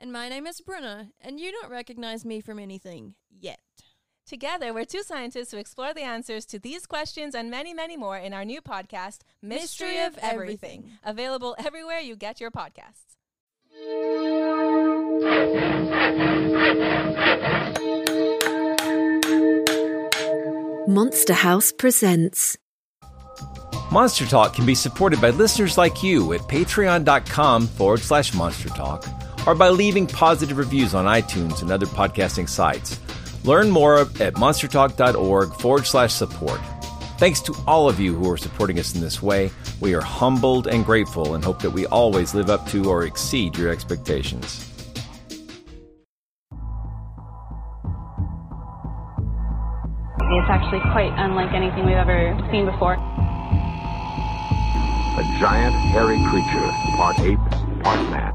And my name is Bruna, and you don't recognize me from anything yet. Together, we're two scientists who explore the answers to these questions and many, many more in our new podcast, Mystery, Mystery of of Everything, Everything. available everywhere you get your podcasts. Monster House presents Monster Talk can be supported by listeners like you at patreon.com forward slash monster talk or by leaving positive reviews on iTunes and other podcasting sites. Learn more at monstertalk.org forward slash support. Thanks to all of you who are supporting us in this way. We are humbled and grateful and hope that we always live up to or exceed your expectations. It's actually quite unlike anything we've ever seen before. A giant, hairy creature, part ape, part man.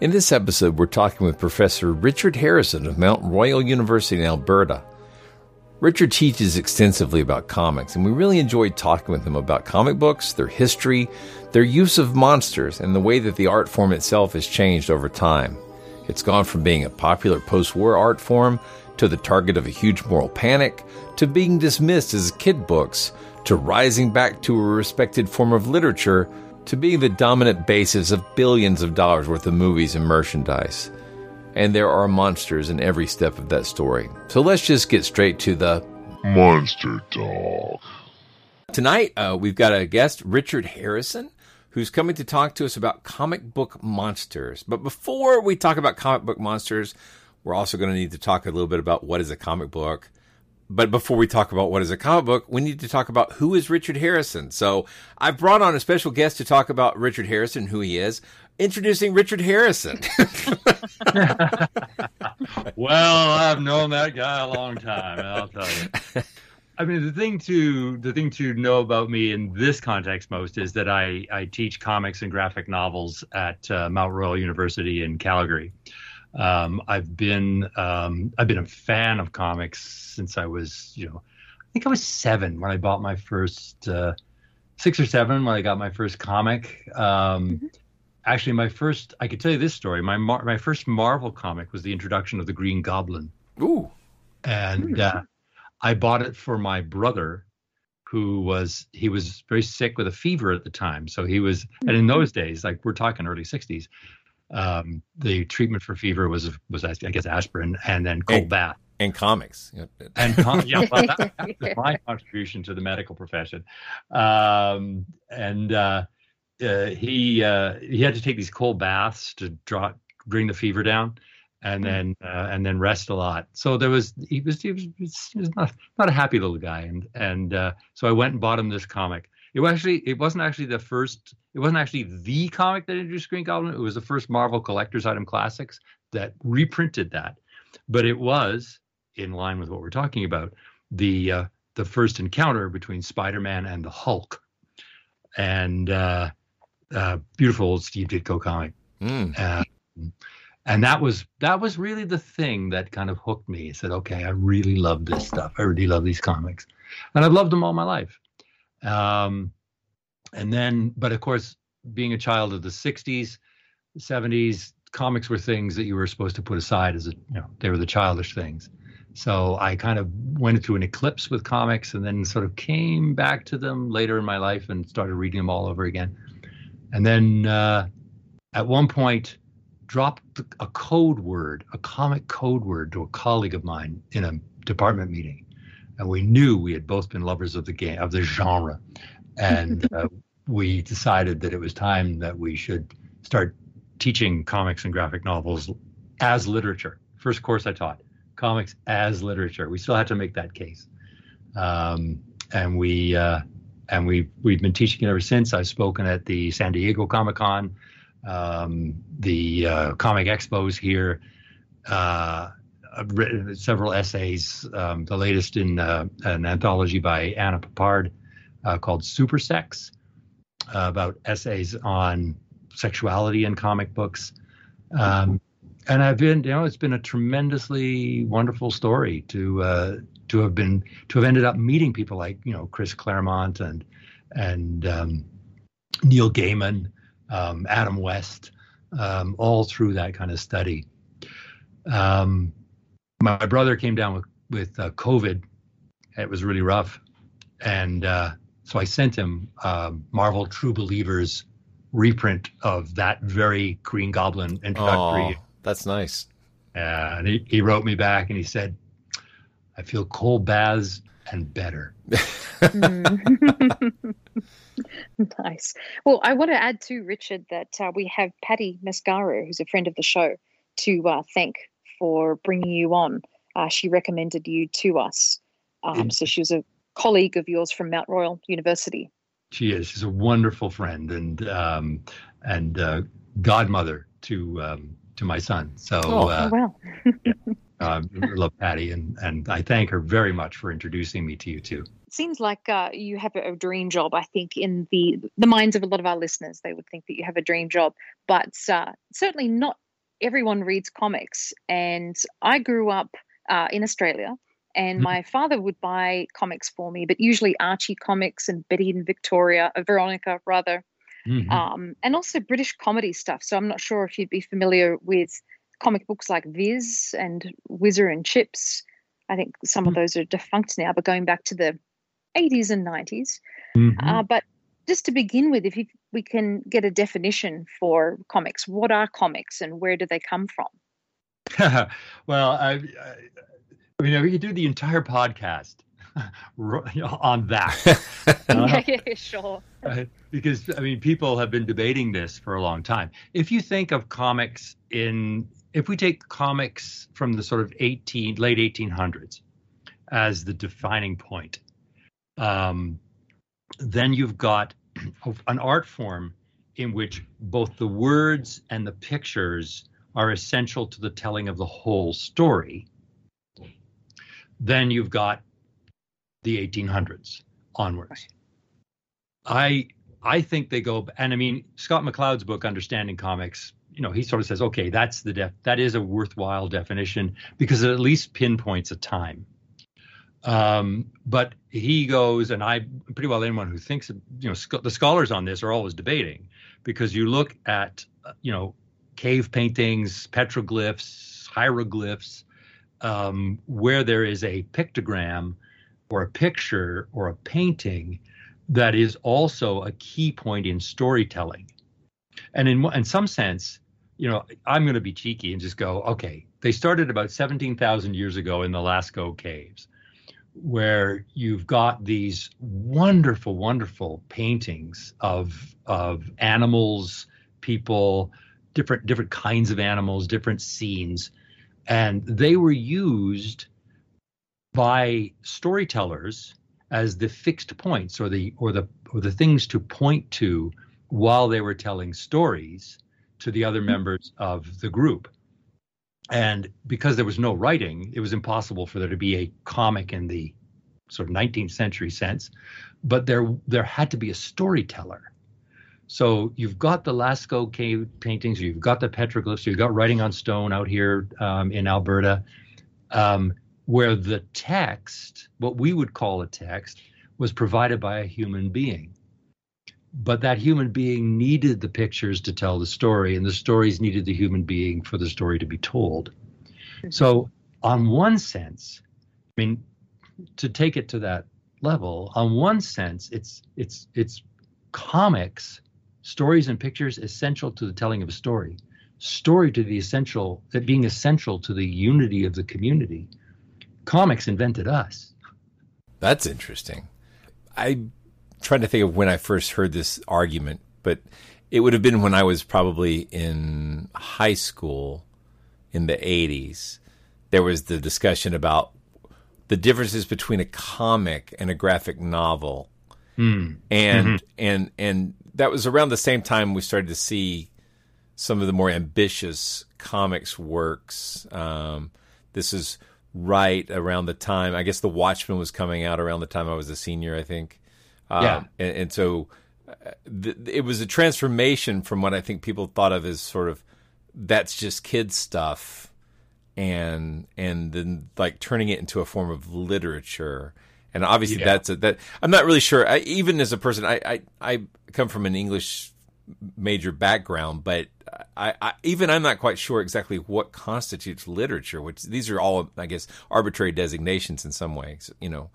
In this episode, we're talking with Professor Richard Harrison of Mount Royal University in Alberta. Richard teaches extensively about comics, and we really enjoyed talking with him about comic books, their history, their use of monsters, and the way that the art form itself has changed over time. It's gone from being a popular post war art form to the target of a huge moral panic to being dismissed as kid books to rising back to a respected form of literature to be the dominant basis of billions of dollars worth of movies and merchandise. And there are monsters in every step of that story. So let's just get straight to the Monster Talk. Tonight, uh, we've got a guest, Richard Harrison, who's coming to talk to us about comic book monsters. But before we talk about comic book monsters, we're also going to need to talk a little bit about what is a comic book. But before we talk about what is a comic book, we need to talk about who is Richard Harrison. So I've brought on a special guest to talk about Richard Harrison, who he is. Introducing Richard Harrison. well, I've known that guy a long time, I'll tell you. I mean, the thing to the thing to know about me in this context most is that I I teach comics and graphic novels at uh, Mount Royal University in Calgary. Um, I've been um, I've been a fan of comics since I was you know I think I was seven when I bought my first uh, six or seven when I got my first comic. Um, Actually, my first I could tell you this story. My Mar- my first Marvel comic was the introduction of the Green Goblin. Ooh. and uh, I bought it for my brother, who was he was very sick with a fever at the time. So he was, and in those days, like we're talking early '60s, um, the treatment for fever was was I guess aspirin and then cold And- bath. and comics. And con- yeah, well, that, that my contribution to the medical profession. Um, and uh, uh, he uh, he had to take these cold baths to draw bring the fever down, and then uh, and then rest a lot. So there was he was he was, he was not not a happy little guy, and and uh, so I went and bought him this comic. It was actually it wasn't actually the first it wasn't actually the comic that introduced Green Goblin. It was the first Marvel collector's item classics that reprinted that, but it was in line with what we're talking about the uh, the first encounter between Spider-Man and the Hulk, and uh, uh, beautiful old Steve Ditko comic. Mm. And that was that was really the thing that kind of hooked me. I said, okay, I really love this stuff. I really love these comics, and I've loved them all my life. Um, and then, but of course, being a child of the '60s, 70s, comics were things that you were supposed to put aside as a, you know, they were the childish things. So I kind of went through an eclipse with comics, and then sort of came back to them later in my life and started reading them all over again. And then uh, at one point, dropped a code word, a comic code word, to a colleague of mine in a department meeting, and we knew we had both been lovers of the game of the genre, and uh, we decided that it was time that we should start teaching comics and graphic novels as literature. First course I taught comics as literature. We still had to make that case, um, and we uh, and we we've been teaching it ever since. I've spoken at the San Diego Comic Con um, the uh, comic expos here. Uh, I've written several essays, um, the latest in uh, an anthology by Anna Peppard uh, called Super Sex, uh, about essays on sexuality in comic books. Um, and I've been, you know, it's been a tremendously wonderful story to uh, to have been to have ended up meeting people like you know Chris Claremont and and um, Neil Gaiman um, Adam West, um, all through that kind of study. Um, my brother came down with with uh, COVID. It was really rough, and uh, so I sent him uh, Marvel True Believers reprint of that very Green Goblin introductory. Oh, that's nice. Uh, and he, he wrote me back and he said, "I feel cold baths and better." nice. Well, I want to add to Richard that uh, we have Patty Mascaro, who's a friend of the show, to uh, thank for bringing you on. Uh, she recommended you to us. Um, so she was a colleague of yours from Mount Royal University. She is. She's a wonderful friend and um, and uh, godmother to um, to my son. So oh, uh, well. yeah, I love Patty, and and I thank her very much for introducing me to you too seems like uh, you have a dream job. I think in the the minds of a lot of our listeners, they would think that you have a dream job, but uh, certainly not everyone reads comics. And I grew up uh, in Australia, and mm-hmm. my father would buy comics for me, but usually Archie comics and Betty and Victoria, uh, Veronica rather, mm-hmm. um, and also British comedy stuff. So I'm not sure if you'd be familiar with comic books like Viz and Whizzer and Chips. I think some of mm-hmm. those are defunct now, but going back to the 80s and 90s. Mm-hmm. Uh, but just to begin with, if you, we can get a definition for comics, what are comics and where do they come from? well, I, I, I mean, we could do the entire podcast on that. uh, yeah, yeah, sure. because I mean, people have been debating this for a long time. If you think of comics in, if we take comics from the sort of 18 late 1800s as the defining point, um, then you've got an art form in which both the words and the pictures are essential to the telling of the whole story. Then you've got the 1800s onwards. I I think they go and I mean Scott McCloud's book Understanding Comics, you know, he sort of says, okay, that's the def that is a worthwhile definition because it at least pinpoints a time. Um, but he goes, and I pretty well anyone who thinks, you know, sc- the scholars on this are always debating because you look at, uh, you know, cave paintings, petroglyphs, hieroglyphs, um, where there is a pictogram or a picture or a painting that is also a key point in storytelling. And in, in some sense, you know, I'm going to be cheeky and just go, okay, they started about 17,000 years ago in the Lascaux caves where you've got these wonderful, wonderful paintings of of animals, people, different different kinds of animals, different scenes, and they were used by storytellers as the fixed points or the or the or the things to point to while they were telling stories to the other mm-hmm. members of the group. And because there was no writing, it was impossible for there to be a comic in the sort of 19th century sense. But there there had to be a storyteller. So you've got the Lascaux cave paintings, you've got the petroglyphs, you've got writing on stone out here um, in Alberta, um, where the text, what we would call a text, was provided by a human being. But that human being needed the pictures to tell the story, and the stories needed the human being for the story to be told. Mm-hmm. So, on one sense, I mean, to take it to that level, on one sense, it's it's it's comics stories and pictures essential to the telling of a story. Story to the essential that being essential to the unity of the community. Comics invented us. That's interesting. I'm trying to think of when i first heard this argument but it would have been when i was probably in high school in the 80s there was the discussion about the differences between a comic and a graphic novel Mm. and Mhm. and and that was around the same time we started to see some of the more ambitious comics works. Um, this is right around the time I guess The Watchmen was coming out around the time I was a senior, I think. Um, Yeah. and, and so uh, th- it was a transformation from what I think people thought of as sort of that's just kids stuff and and then like turning it into a form of literature and obviously Yeah. that's a, that i'm not really sure I, even as a person I, I i come from an english major background but I, I even i'm not quite sure exactly what constitutes literature which these are all i guess arbitrary designations in some ways you know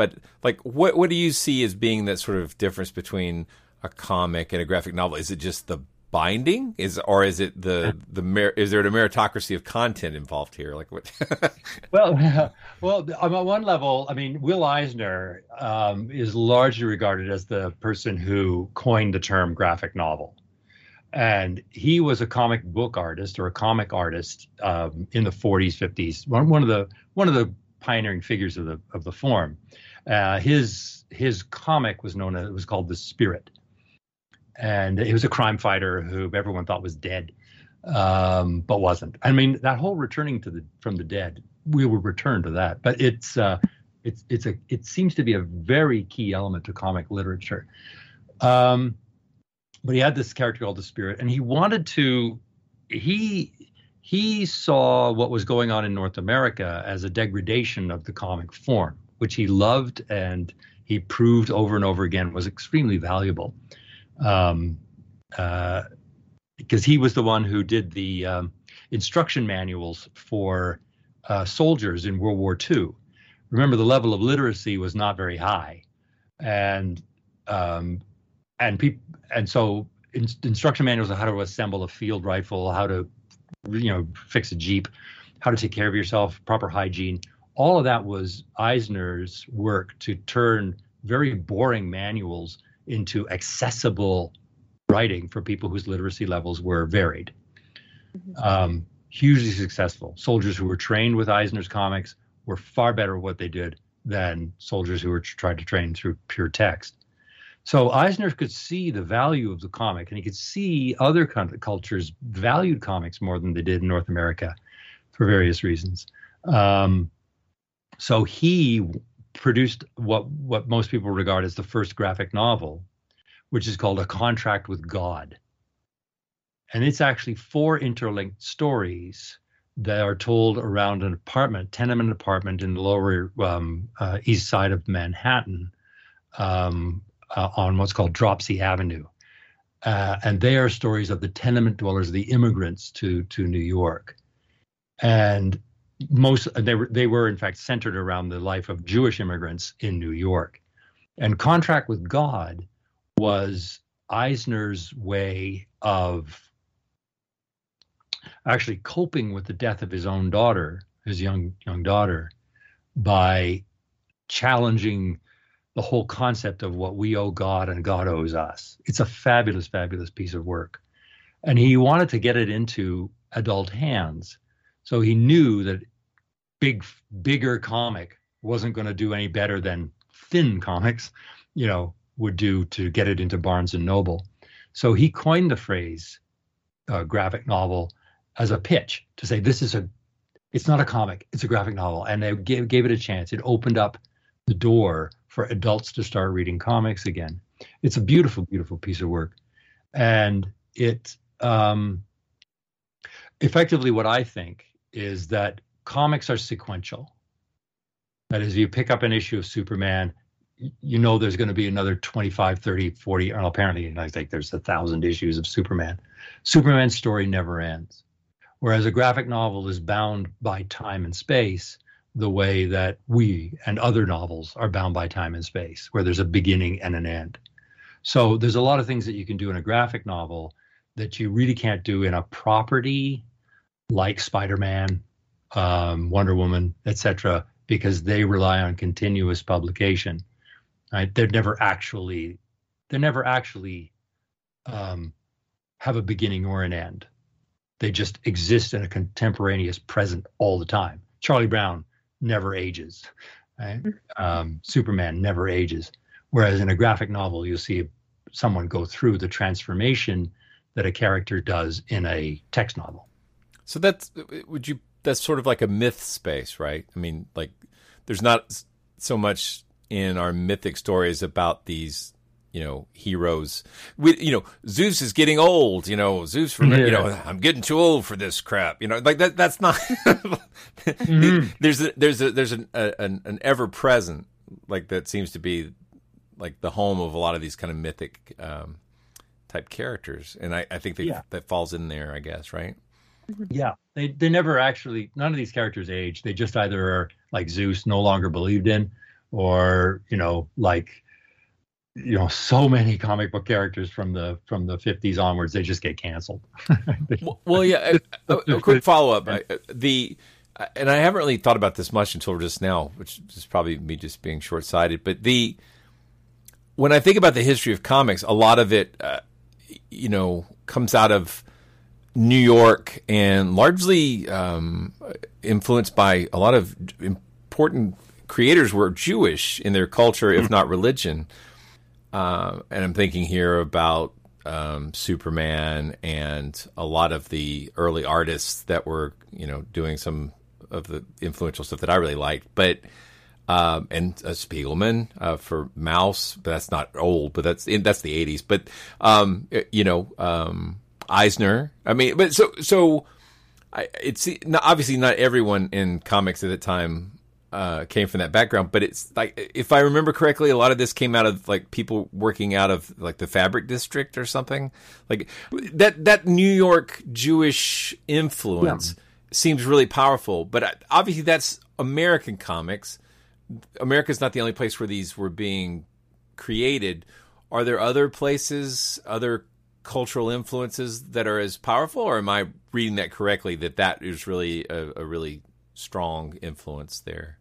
but like what what do you see as being that sort of difference between a comic and a graphic novel is it just the binding is or is it the the mer- is there a meritocracy of content involved here like what well, well, on one level, I mean, Will Eisner um, is largely regarded as the person who coined the term graphic novel, and he was a comic book artist or a comic artist um, in the 40s, 50s. One, one of the one of the pioneering figures of the of the form. Uh, his his comic was known as it was called the Spirit, and he was a crime fighter who everyone thought was dead um, but wasn't. I mean, that whole returning to the from the dead, we will return to that. But it's uh, it's it's a it seems to be a very key element to comic literature. Um, but he had this character called the Spirit, and he wanted to he he saw what was going on in North America as a degradation of the comic form, which he loved and he proved over and over again was extremely valuable. Um, uh, because he was the one who did the um, instruction manuals for uh, soldiers in World War II. Remember, the level of literacy was not very high, and um, and and so in, instruction manuals on how to assemble a field rifle, how to you know fix a jeep, how to take care of yourself, proper hygiene. All of that was Eisner's work to turn very boring manuals into accessible writing for people whose literacy levels were varied. Um, hugely successful. Soldiers who were trained with Eisner's comics were far better at what they did than soldiers who were tr- tried to train through pure text. So Eisner could see the value of the comic, and he could see other cultures valued comics more than they did in North America for various reasons. Um, so he produced what what most people regard as the first graphic novel, which is called A Contract with God. And it's actually four interlinked stories that are told around an apartment, tenement apartment in the lower um, uh, east side of Manhattan um, uh, on what's called Dropsie Avenue. Uh, and they are stories of the tenement dwellers, the immigrants to, to New York. And most they were they were in fact centered around the life of Jewish immigrants in New York. And Contract with God was Eisner's way of actually coping with the death of his own daughter, his young young daughter, by challenging the whole concept of what we owe God and God owes us. It's a fabulous, fabulous piece of work. And he wanted to get it into adult hands. So he knew that big, bigger comic wasn't going to do any better than thin comics, you know, would do to get it into Barnes and Noble. So he coined the phrase uh, graphic novel as a pitch to say this is a it's not a comic it's a graphic novel. And they gave, gave it a chance. It opened up the door for adults to start reading comics again. It's a beautiful beautiful piece of work. And it um, effectively what i think is that comics are sequential. That is if you pick up an issue of superman you know there's going to be another 25 30 40 and apparently i think there's a thousand issues of superman. Superman's story never ends. Whereas a graphic novel is bound by time and space the way that we and other novels are bound by time and space where there's a beginning and an end. So there's a lot of things that you can do in a graphic novel that you really can't do in a property like spider-man um, wonder woman etc because they rely on continuous publication right? They're never actually, they never actually um, have a beginning or an end. They just exist in a contemporaneous present all the time. Charlie Brown never ages. Right? Mm-hmm. Um, Superman never ages. Whereas in a graphic novel, you'll see someone go through the transformation that a character does in a text novel. So that's would you that's sort of like a myth space, right? I mean, like there's not so much in our mythic stories about these you know heroes we you know zeus is getting old you know zeus from yeah. you know i'm getting too old for this crap you know like that that's not mm-hmm. there's a there's a there's an, a, an, an ever present like that seems to be like the home of a lot of these kind of mythic um, type characters and i i think that yeah. that falls in there i guess right yeah they they never actually none of these characters age. They just either are like zeus no longer believed in or you know like you know so many comic book characters from the from the 50s onwards they just get canceled. Well, well, yeah a, a quick follow-up. The and i haven't really thought about this much until just now which is probably me just being short-sighted but the when i think about the history of comics a lot of it uh, you know comes out of new york and largely um, influenced by a lot of important creators were Jewish in their culture, if not religion. Uh, and I'm thinking here about um, Superman and a lot of the early artists that were, you know, doing some of the influential stuff that I really liked. But um, and uh, Spiegelman uh, for Maus, but that's not old, but that's in, that's the '80s. But um, you know, um, Eisner. I mean, but so so. I, it's obviously not everyone in comics at the time uh, came from that background, but it's like if I remember correctly, a lot of this came out of like people working out of like the Fabric District or something. Like that that New York Jewish influence yeah. seems really powerful, but obviously that's American comics. America's not the only place where these were being created. Are there other places, other cultural influences that are as powerful, or am I reading that correctly? That that is really a, a really strong influence there.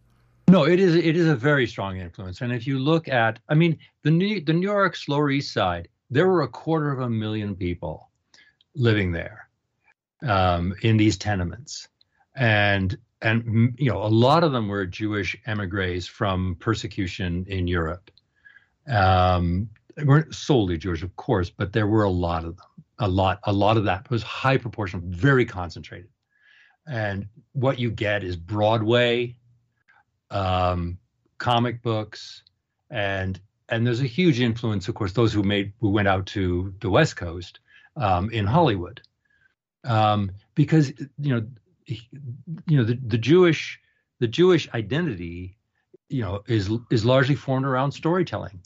No, it is it is a very strong influence. And if you look at, I mean, the New the New York Lower East Side, there were a quarter of a million people living there um, in these tenements, and and you know a lot of them were Jewish emigres from persecution in Europe. Um, they weren't solely Jewish, of course, but there were a lot of them. A lot, a lot of that was high proportion, very concentrated. And what you get is Broadway um, comic books, and and there's a huge influence, of course, those who made who went out to the West Coast um, in Hollywood, um, because you know, you know the, the Jewish the Jewish identity, you know, is is largely formed around storytelling,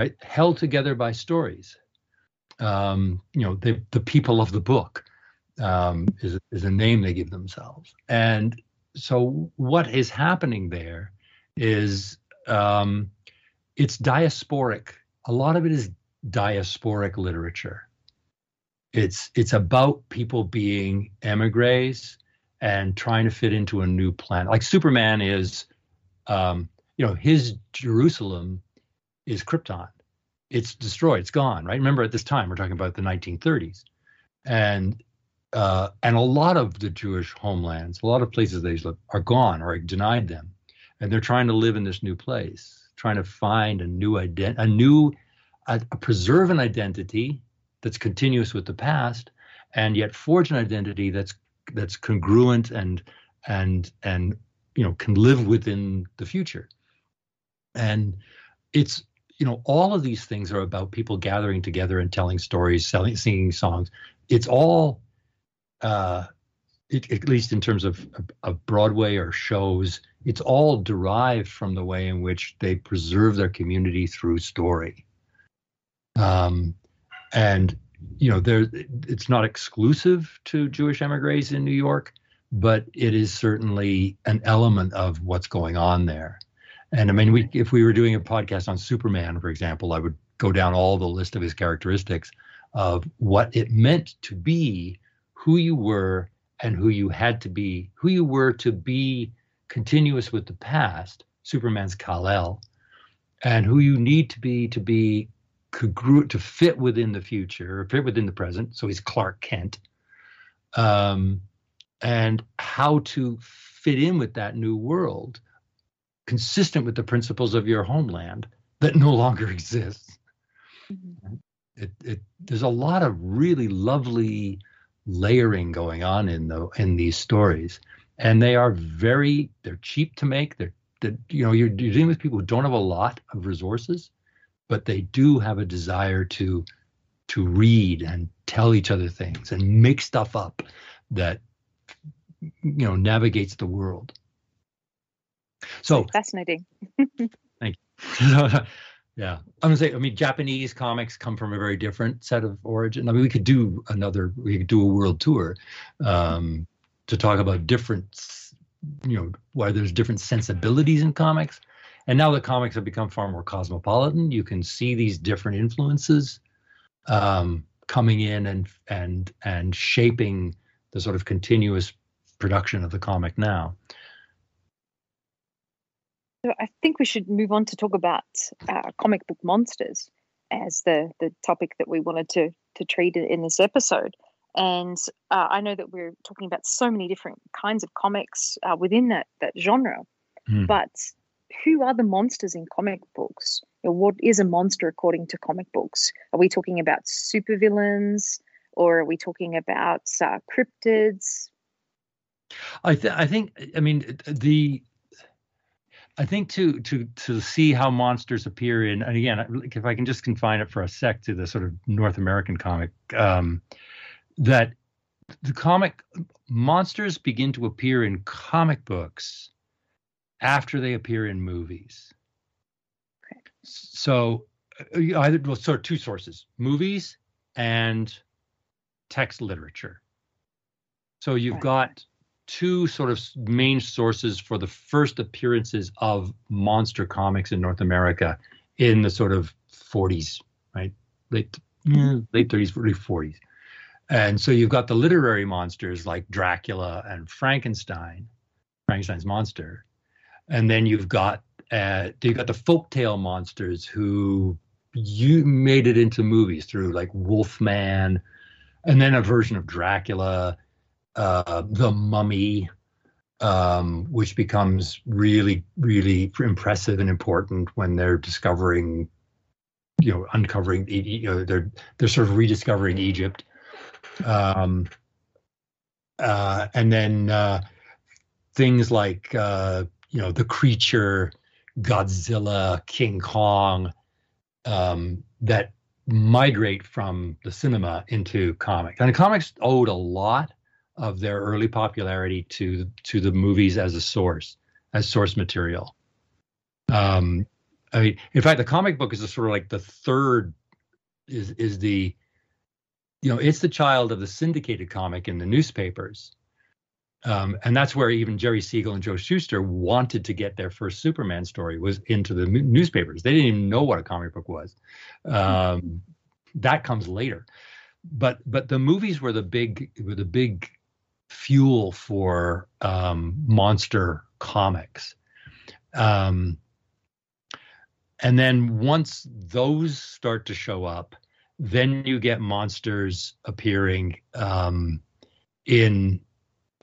right? Held together by stories. Um, you know, the the people of the book um, is is a name they give themselves, and so what is happening there is um, it's diasporic. A lot of it is diasporic literature. It's it's about people being emigres and trying to fit into a new planet. Like Superman is, um, you know, his Jerusalem is Krypton. It's destroyed. It's gone. Right. Remember, at this time, we're talking about the 1930s, and uh, and a lot of the Jewish homelands, a lot of places they live, are gone or denied them, and they're trying to live in this new place, trying to find a new ident, a new, a, a preserve an identity that's continuous with the past, and yet forge an identity that's that's congruent and and and you know can live within the future and it's you know all of these things are about people gathering together and telling stories selling singing songs. It's all uh it, at least in terms of, of broadway or shows it's all derived from the way in which they preserve their community through story. Um and you know there it's not exclusive to jewish emigres in new york but it is certainly an element of what's going on there and I mean, we if we were doing a podcast on Superman, for example, I would go down all the list of his characteristics of what it meant to be who you were and who you had to be, who you were to be continuous with the past, Superman's Kal-El, and who you need to be to be congruent to fit within the future, fit within the present. So he's Clark Kent. Um, and how to fit in with that new world consistent with the principles of your homeland that no longer exists. Mm-hmm. It, it, there's a lot of really lovely layering going on in the in these stories, and they are very they're cheap to make. They're, they're you know you're, you're dealing with people who don't have a lot of resources, but they do have a desire to to read and tell each other things and make stuff up that you know navigates the world so fascinating. thank you. yeah, I'm gonna say. I mean, Japanese comics come from a very different set of origin. I mean, we could do another. We could do a world tour um, to talk about different. You know, why there's different sensibilities in comics, and now that comics have become far more cosmopolitan, you can see these different influences um, coming in and and and shaping the sort of continuous production of the comic now. So I think we should move on to talk about uh, comic book monsters as the the topic that we wanted to to treat in this episode. And uh, I know that we're talking about so many different kinds of comics uh, within that that genre, mm. but who are the monsters in comic books? You know, what is a monster according to comic books? Are we talking about supervillains, or are we talking about uh, cryptids? I, th- I think I mean the I think to to to see how monsters appear in, and again, if I can just confine it for a sec to the sort of North American comic, um, that the comic monsters begin to appear in comic books after they appear in movies. Okay. So uh, either well, so two sources: movies and text literature. So you've got two sort of main sources for the first appearances of monster comics in North America in the sort of 40s, right? Late late 30s, early 40s. And so you've got the literary monsters like Dracula and Frankenstein, Frankenstein's monster. And then you've got uh, you've got the folktale monsters who you made it into movies through like Wolfman, and then a version of Dracula, uh, the Mummy, um, which becomes really, really impressive and important when they're discovering, you know, uncovering, you know, they're they're sort of rediscovering Egypt, um, uh, and then uh, things like uh, you know the creature, Godzilla, King Kong, um, that migrate from the cinema into comics. And the comics owed a lot of their early popularity to to the movies as a source, as source material. Um, I mean, in fact, the comic book is sort of like the third is is the you know it's the child of the syndicated comic in the newspapers. Um, and that's where even Jerry Siegel and Joe Shuster wanted to get their first Superman story was into the newspapers. They didn't even know what a comic book was. Um, that comes later, but but the movies were the big were the big fuel for um, monster comics. Um, and then once those start to show up, then you get monsters appearing um, in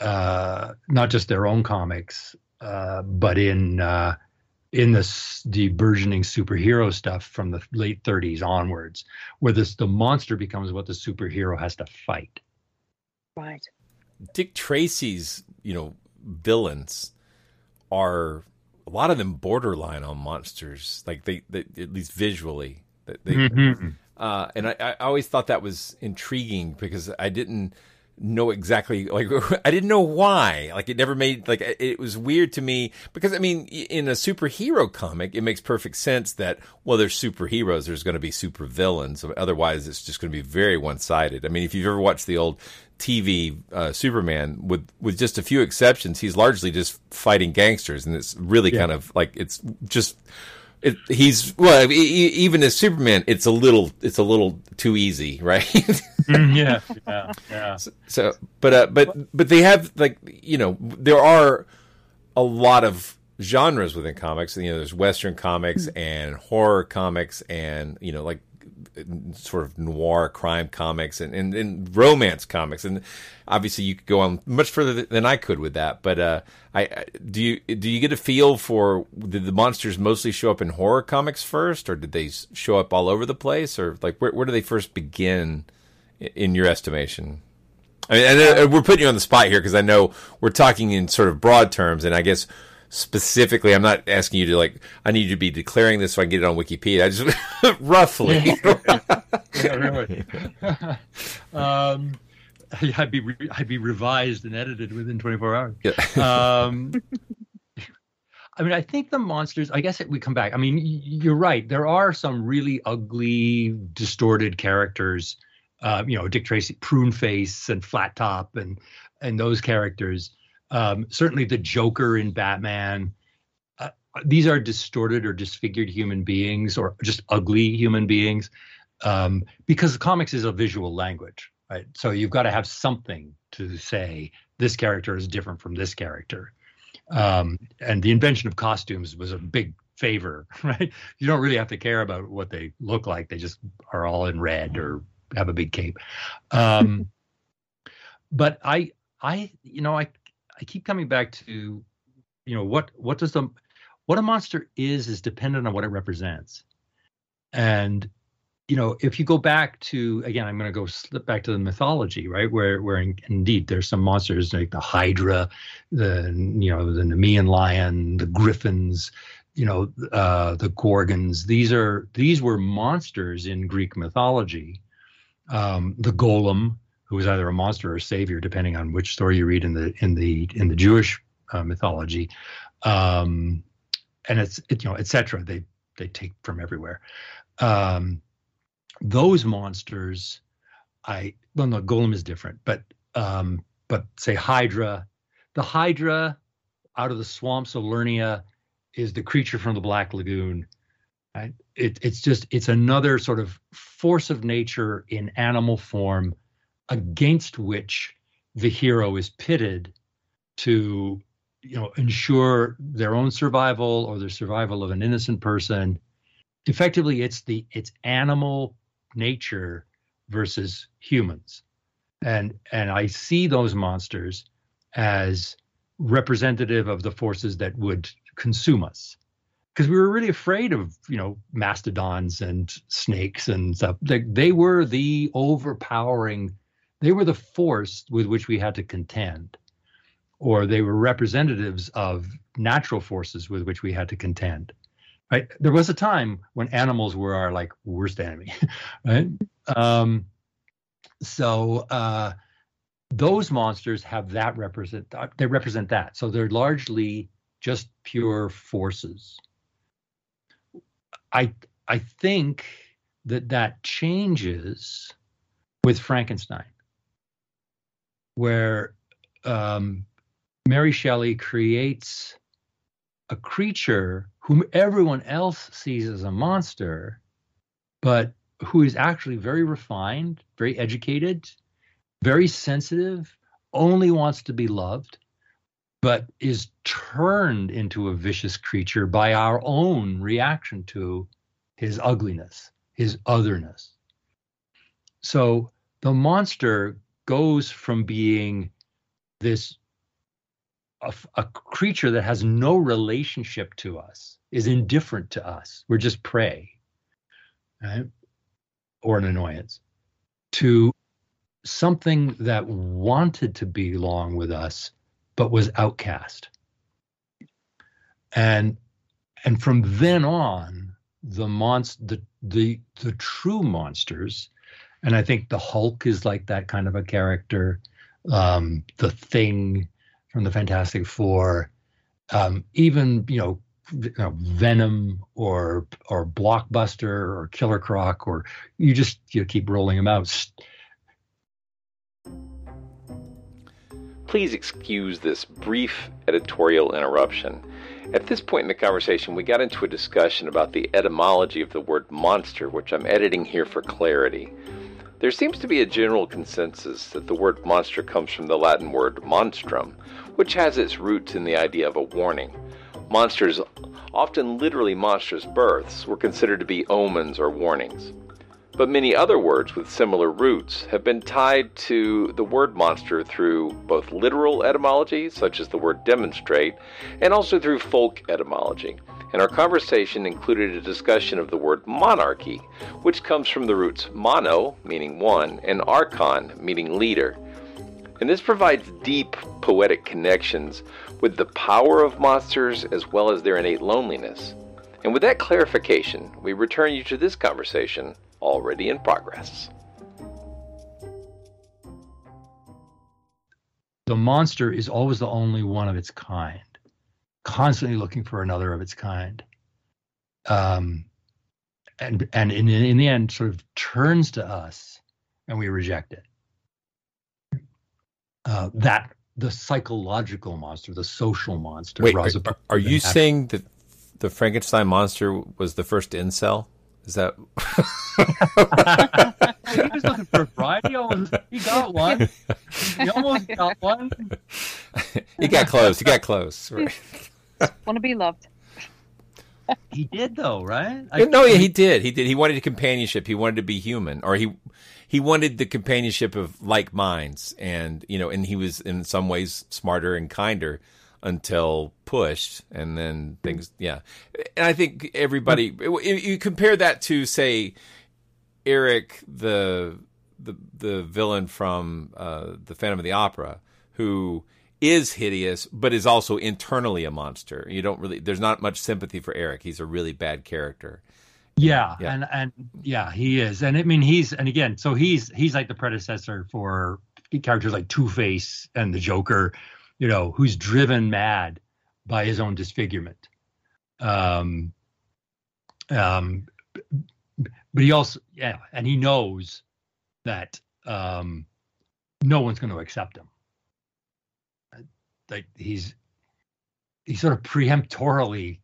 uh, not just their own comics, uh, but in uh, in this the burgeoning superhero stuff from the late 30s onwards, where this the monster becomes what the superhero has to fight. Right. Dick Tracy's, you know, villains are a lot of them borderline on monsters, like they, they at least visually. They, Mhm. uh, and I, I always thought that was intriguing because I didn't know exactly like I didn't know why. Like it never made like it was weird to me because I mean in a superhero comic it makes perfect sense that well there's superheroes there's going to be super villains otherwise it's just going to be very one sided. I mean if you've ever watched the old TV uh, Superman with with just a few exceptions he's largely just fighting gangsters and it's really Yeah. kind of like it's just it, he's well e- e- even as Superman it's a little it's a little too easy right Mm, yeah, yeah, yeah. so, but uh, but but they have like you know there are a lot of genres within comics. You know, there's Western comics and horror comics, and you know like sort of noir crime comics and, and, and romance comics. And obviously you could go on much further than I could with that. But uh I do you do you get a feel for did the monsters mostly show up in horror comics first or did they show up all over the place? Or like where, where do they first begin in your estimation? I mean, and uh, we're putting you on the spot here because I know we're talking in sort of broad terms, and I guess specifically, I'm not asking you to like. I need you to be declaring this so I can get it on Wikipedia. I just roughly. yeah, really. um, I'd be re- I'd be revised and edited within 24 hours. yeah. Um, I mean, I think the monsters. I guess it, we come back. I mean, you're right. There are some really ugly, distorted characters. Uh, you know, Dick Tracy, Prune Face, and Flat Top, and and those characters. Um, certainly, the Joker in Batman. Uh, these are distorted or disfigured human beings, or just ugly human beings, um, because comics is a visual language, right? So you've got to have something to say this character is different from this character um, and the invention of costumes was a big favor, right? You don't really have to care about what they look like; they just are all in red or have a big cape. Um, but I, I, you know, I, I keep coming back to, you know, what what does the what a monster is is dependent on what it represents, and you know, if you go back to again, I'm going to go slip back to the mythology, right? Where where in, indeed there's some monsters like the Hydra, the you know the Nemean lion, the Griffins, you know uh, the Gorgons. These are these were monsters in Greek mythology. Um, the Golem, who was either a monster or a savior, depending on which story you read in the in the in the Jewish uh, mythology, um, and it's it, you know etc. They they take from everywhere. Um, those monsters, I well no Golem is different, but um, but say Hydra, the Hydra out of the swamps of Lernia is the creature from the Black Lagoon. Right? It, it's just it's another sort of force of nature in animal form against which the hero is pitted to you know ensure their own survival or the survival of an innocent person. Effectively it's the it's animal nature versus humans. And and i see those monsters as representative of the forces that would consume us. Because we were really afraid of you know mastodons and snakes and stuff. They, they were the overpowering they were the force with which we had to contend or they were representatives of natural forces with which we had to contend right? There was a time when animals were our like worst enemy right? Um so uh those monsters have that represent they represent that. So they're largely just pure forces. I i think that that changes with frankenstein where um mary shelley creates a creature whom everyone else sees as a monster but who is actually very refined very educated very sensitive only wants to be loved but is turned into a vicious creature by our own reaction to his ugliness, his otherness. So the monster goes from being this a, a, creature that has no relationship to us, is indifferent to us. We're just prey, right? Or an annoyance, to something that wanted to belong with us but was outcast. And and from then on, the monst the the the true monsters, and I think the Hulk is like that kind of a character. Um, the Thing from the Fantastic Four, um, even you know, you know, Venom or or Blockbuster or Killer Croc, or you just you know, keep rolling them out Please excuse this brief editorial interruption. At this point in the conversation, we got into a discussion about the etymology of the word monster, which I'm editing here for clarity. There seems to be a general consensus that the word monster comes from the Latin word monstrum, which has its roots in the idea of a warning. Monsters, often literally monstrous births, were considered to be omens or warnings but many other words with similar roots have been tied to the word monster through both literal etymology, such as the word demonstrate, and also through folk etymology. And our conversation included a discussion of the word monarchy, which comes from the roots mono, meaning one, and archon, meaning leader. And this provides deep poetic connections with the power of monsters as well as their innate loneliness. And with that clarification, we return you to this conversation already in progress. The monster is always the only one of its kind, constantly looking for another of its kind. Um, and and in, in the end, sort of turns to us and we reject it. Uh, that the psychological monster, the social monster. Wait, are, are you saying that the Frankenstein monster was the first incel? Is that? he was looking for variety. He got one. He almost got one. he got close. He got close. Right. Want to be loved. He did though, right? I, no, yeah, he did. He did. He wanted companionship. He wanted to be human, or he he wanted the companionship of like minds, and you know, and he was in some ways smarter and kinder until pushed and then things yeah and i think everybody you compare that to say erik the the the villain from uh, the phantom of the opera who is hideous but is also internally a monster. You don't really there's not much sympathy for erik. He's a really bad character. Yeah, yeah, and and yeah, he is, and I mean he's and again, so he's he's like the predecessor for characters like Two Face and the Joker, you know, who's driven mad by his own disfigurement. Um, um, but he also, yeah, and he knows that um, no one's going to accept him. Like he's he sort of preemptorily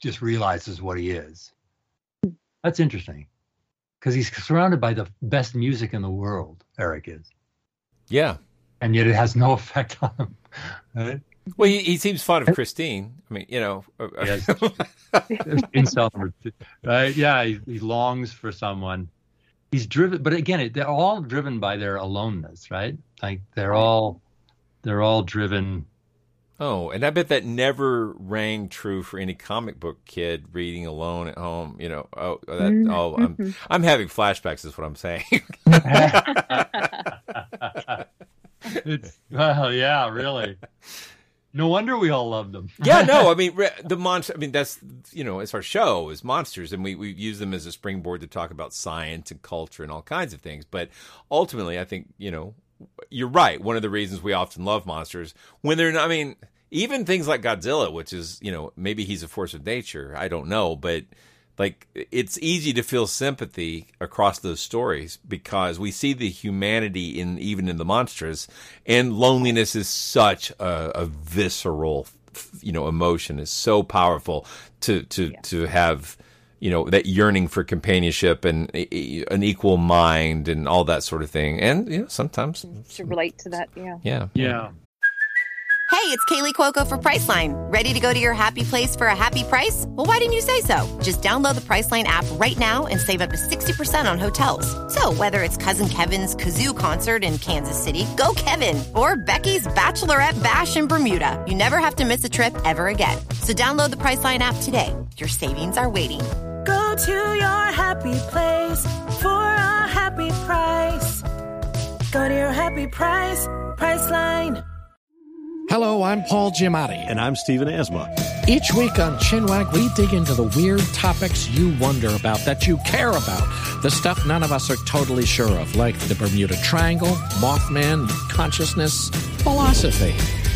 just realizes what he is. That's interesting because he's surrounded by the best music in the world. Erik is. Yeah, and yet it has no effect on him. Right? Well, he, he seems fond of Christine. I mean, you know, uh, uh, yes. incel number. Right? Yeah, he, he, longs for someone. He's driven, but again, they're all driven by their aloneness, right? Like they're all they're all driven. Oh, and I bet that never rang true for any comic book kid reading alone at home. You know, oh, that, mm-hmm. oh, I'm I'm having flashbacks. Is what I'm saying it's well, yeah, really. No wonder we all love them. yeah, no, I mean the monster. I mean that's you know it's our show is monsters, and we we use them as a springboard to talk about science and culture and all kinds of things. But ultimately, I think you know you're right. One of the reasons we often love monsters when they're not. I mean, even things like Godzilla, which is you know maybe he's a force of nature. I don't know, but like it's easy to feel sympathy across those stories because we see the humanity in even in the monsters and loneliness is such a, a visceral you know emotion is so powerful to to yeah. to have you know that yearning for companionship and an equal mind and all that sort of thing and you know sometimes to relate to that yeah yeah yeah Hey, it's Kaley Cuoco for Priceline. Ready to go to your happy place for a happy price? Well, why didn't you say so? Just download the Priceline app right now and save up to 60% on hotels. So, whether it's Cousin Kevin's Kazoo concert in Kansas City, go Kevin, or Becky's Bachelorette Bash in Bermuda, you never have to miss a trip ever again. So, download the Priceline app today. Your savings are waiting. Go to your happy place for a happy price. Go to your happy price, Priceline. Hello, I'm Paul Giamatti. And I'm Stephen Asma. Each week on Chinwag, we dig into the weird topics you wonder about, that you care about, the stuff none of us are totally sure of, like the Bermuda Triangle, Mothman, consciousness, philosophy,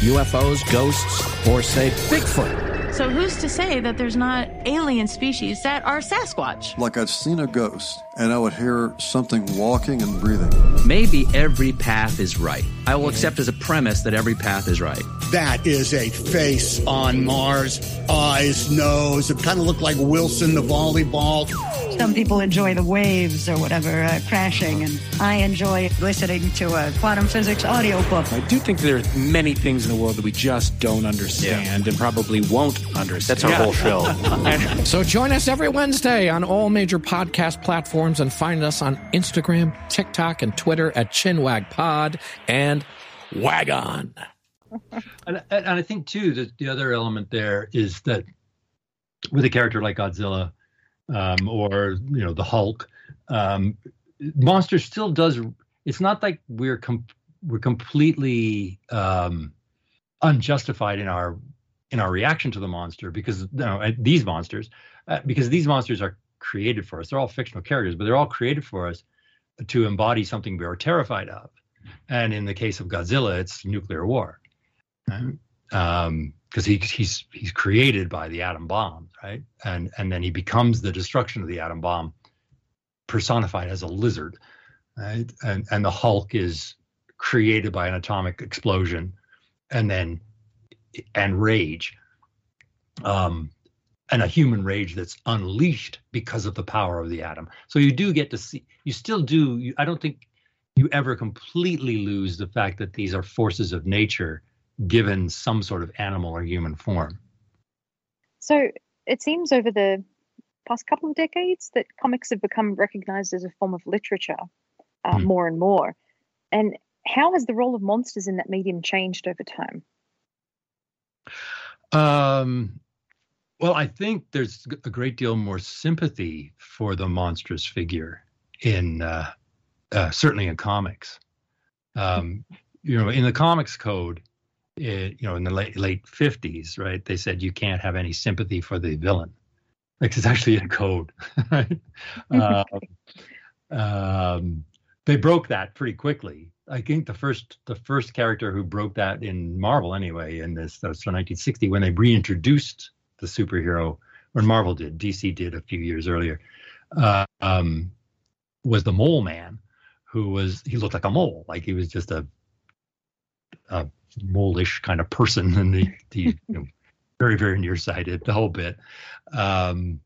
UFOs, ghosts, or say Bigfoot. So who's to say that there's not alien species that are Sasquatch? Like I'd seen a ghost, and I would hear something walking and breathing. Maybe every path is right. I will accept as a premise that every path is right. That is a face on Mars, eyes, nose. It kind of looked like Wilson the volleyball. Some people enjoy the waves or whatever uh, crashing, and I enjoy listening to a quantum physics audiobook. I do think there are many things in the world that we just don't understand yeah. and probably won't understand. That's our whole show. so join us every Wednesday on all major podcast platforms and find us on Instagram, TikTok, and Twitter at ChinwagPod and Wagon. and, and I think too that the other element there is that with a character like Godzilla um, or you know the Hulk, um, monster still does. It's not like we're com- we're completely um, unjustified in our in our reaction to the monster because you know, these monsters uh, because these monsters are created for us. They're all fictional characters, but they're all created for us to embody something we are terrified of. And in the case of Godzilla, it's nuclear war. Right? Um, because he, he's he's created by the atom bomb, right? And and then he becomes the destruction of the atom bomb, personified as a lizard, right? And and the Hulk is created by an atomic explosion, and then and rage, um, and a human rage that's unleashed because of the power of the atom. So you do get to see, you still do. You, I don't think you ever completely lose the fact that these are forces of nature given some sort of animal or human form. So it seems over the past couple of decades that comics have become recognized as a form of literature uh, mm. more and more. And how has the role of monsters in that medium changed over time? Um, well, I think there's a great deal more sympathy for the monstrous figure in uh, uh, certainly in comics. Um, you know, in the comics code, it, you know, in the late late fifties, right? They said you can't have any sympathy for the villain. Like it's actually in code, uh, um, they broke that pretty quickly. I think the first the first character who broke that in Marvel anyway, in this that was from 1960 when they reintroduced the superhero, or Marvel did, DC did a few years earlier, uh, um, was the Mole Man, who was he looked like a mole, like he was just a, a mole-ish kind of person, and he, he you know, very very nearsighted the whole bit, um,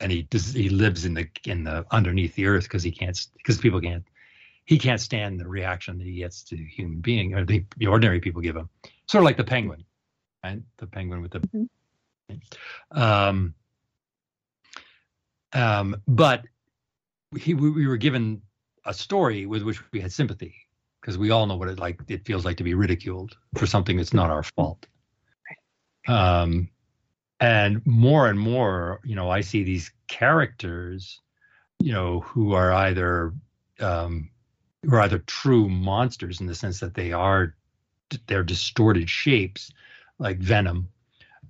and he does, he lives in the in the underneath the earth because he can't because people can't he can't stand the reaction that he gets to human being or the, the ordinary people give him, sort of like the penguin, right? The penguin with the. Mm-hmm. Um, um, but he, we were given a story with which we had sympathy because we all know what it like it feels like to be ridiculed for something that's not our fault. Um, and more and more, you know, I see these characters, you know, who are either um, who are either true monsters in the sense that they are they're distorted shapes, like Venom,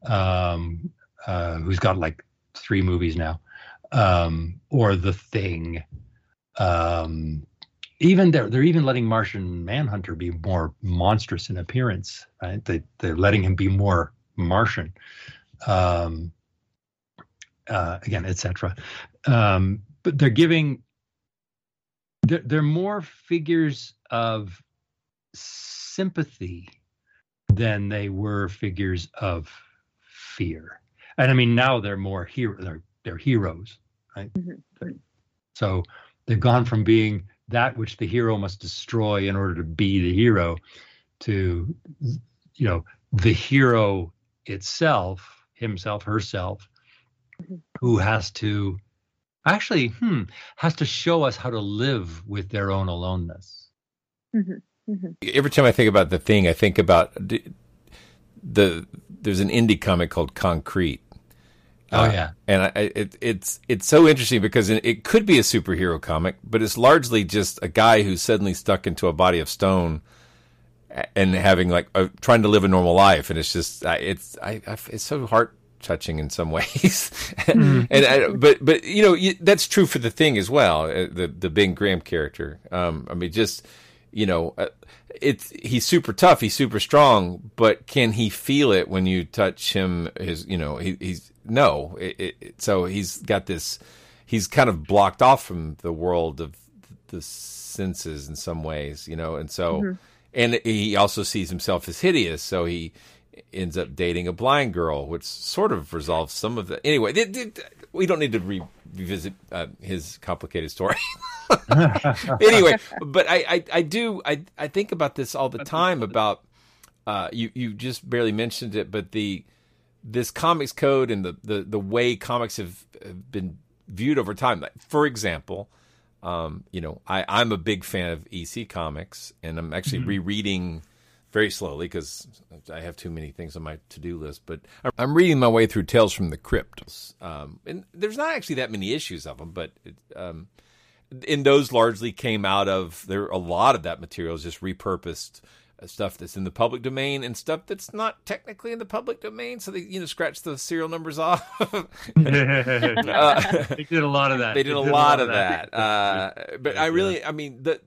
um, uh, who's got like three movies now, um, or The Thing, um, even they're they're even letting Martian Manhunter be more monstrous in appearance, right? They they're letting him be more Martian, um, uh, again, etc. Um, but they're giving they're, they're more figures of sympathy than they were figures of fear. And I mean now they're more hero they're they're heroes, right? Mm-hmm. So they've gone from being that which the hero must destroy in order to be the hero to you know the hero itself, himself, herself, who has to actually hmm, has to show us how to live with their own aloneness. Mm-hmm. Mm-hmm. Every time I think about the thing, I think about the, the there's an indie comic called Concrete. Oh yeah, and I, it, it's it's so interesting because it, could be a superhero comic, but it's largely just a guy who's suddenly stuck into a body of stone and having like trying to live a normal life, and it's just it's I, I it's so heart touching in some ways. mm. and I, but but you know you, that's true for the thing as well. uh, The the Ben Grimm character. Um, I mean, just you know, uh, it's he's super tough. He's super strong, but can he feel it when you touch him? His you know he, he's no. It, it, so he's got this. He's kind of blocked off from the world of the senses in some ways, you know, and so. Mm-hmm. And he also sees himself as hideous, so he ends up dating a blind girl, which sort of resolves some of the. Anyway, we don't need to re- revisit uh, his complicated story. anyway, but I, I, I, do I, I think about this all the time about uh, you you just barely mentioned it, but the this comics code and the the, the way comics have, have been viewed over time. Like, for example. Um, you know, I, I'm a big fan of EC Comics, and I'm actually mm-hmm. rereading very slowly because I have too many things on my to do list. But I'm reading my way through Tales from the Crypt, um, and there's not actually that many issues of them, but it, um, and those largely came out of there. A lot of that material is just repurposed stuff that's in the public domain and stuff that's not technically in the public domain. So they you know scratch the serial numbers off. uh, they did a lot of that. They did, they a, did lot a, lot of that. that. Uh, but I really, I mean, the,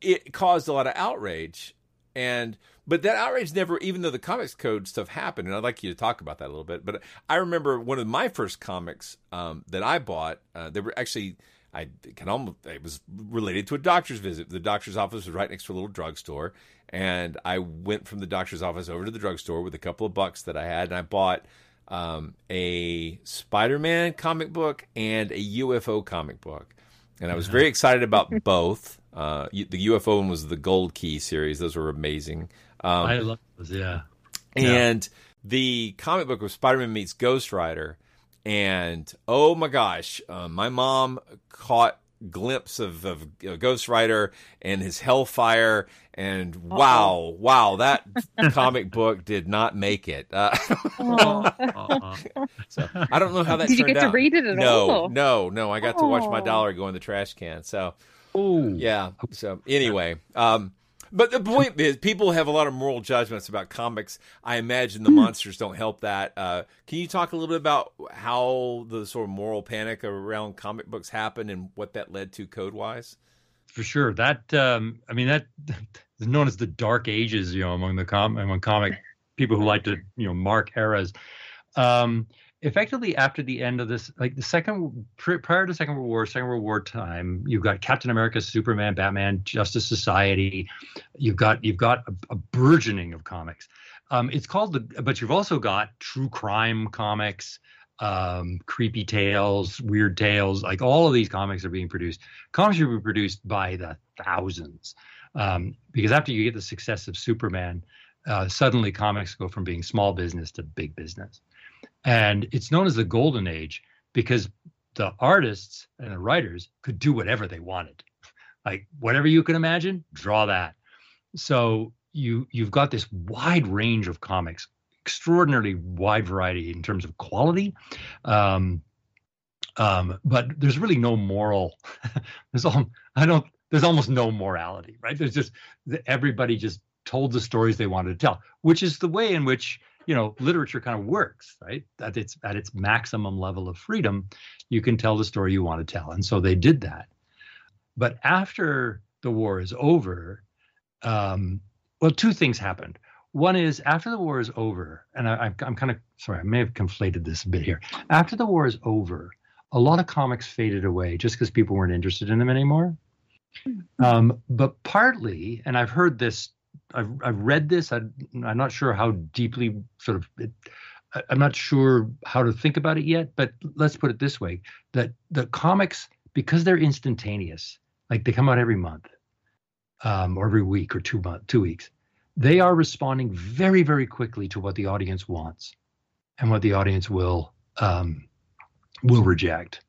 it caused a lot of outrage and but that outrage never even though the comics code stuff happened and i'd like you to talk about that a little bit but i remember one of my first comics um, that i bought uh, they were actually i can almost it was related to a doctor's visit the doctor's office was right next to a little drugstore and i went from the doctor's office over to the drugstore with a couple of bucks that i had and i bought um, a spider-man comic book and a ufo comic book and i was very excited about both uh, the UFO one was the Gold Key series; those were amazing. Um, I love those, yeah. And yeah. the comic book was Spider-Man meets Ghost Rider, and oh my gosh, uh, my mom caught glimpse of, of Ghost Rider and his Hellfire, and Uh-oh. wow, wow, that comic book did not make it. Uh, so I don't know how that. Did you get out. to read it at no, all? No, no, no. I got to watch my dollar go in the trash can. So Ooh. Yeah. So anyway, um, but the point is, people have a lot of moral judgments about comics. I imagine the monsters don't help that. Uh, can you talk a little bit about how the sort of moral panic around comic books happened and what that led to code wise? For sure. That um, I mean that is known as the dark ages. You know, among the com among comic people who like to you know mark eras. Um, effectively after the end of this like the second prior to second world war second world war time you've got captain america superman batman justice society. You've got you've got a, a burgeoning of comics. Um, it's called the but you've also got true crime comics um, creepy tales weird tales like all of these comics are being produced. Comics are being produced by the thousands um, because after you get the success of superman uh, suddenly comics go from being small business to big business and it's known as the golden age because the artists and the writers could do whatever they wanted. Like whatever you can imagine, draw that. So you you've got this wide range of comics, extraordinarily wide variety in terms of quality. Um, um, but there's really no moral. there's all I don't. There's almost no morality, right? There's just everybody just told the stories they wanted to tell, which is the way in which you know literature kind of works right? At its at its maximum level of freedom you can tell the story you want to tell. And so they did that. But after the war is over um, well two things happened. One is after the war is over and I, i'm kind of sorry i may have conflated this a bit here. After the war is over a lot of comics faded away just because people weren't interested in them anymore. Mm-hmm. um, but partly and i've heard this I've, I've read this. I, am not sure how deeply sort of. It, I'm not sure how to think about it yet. But let's put it this way: that the comics, because they're instantaneous, like they come out every month, um, or every week or two month, two weeks, they are responding very, very quickly to what the audience wants and what the audience will um, will reject.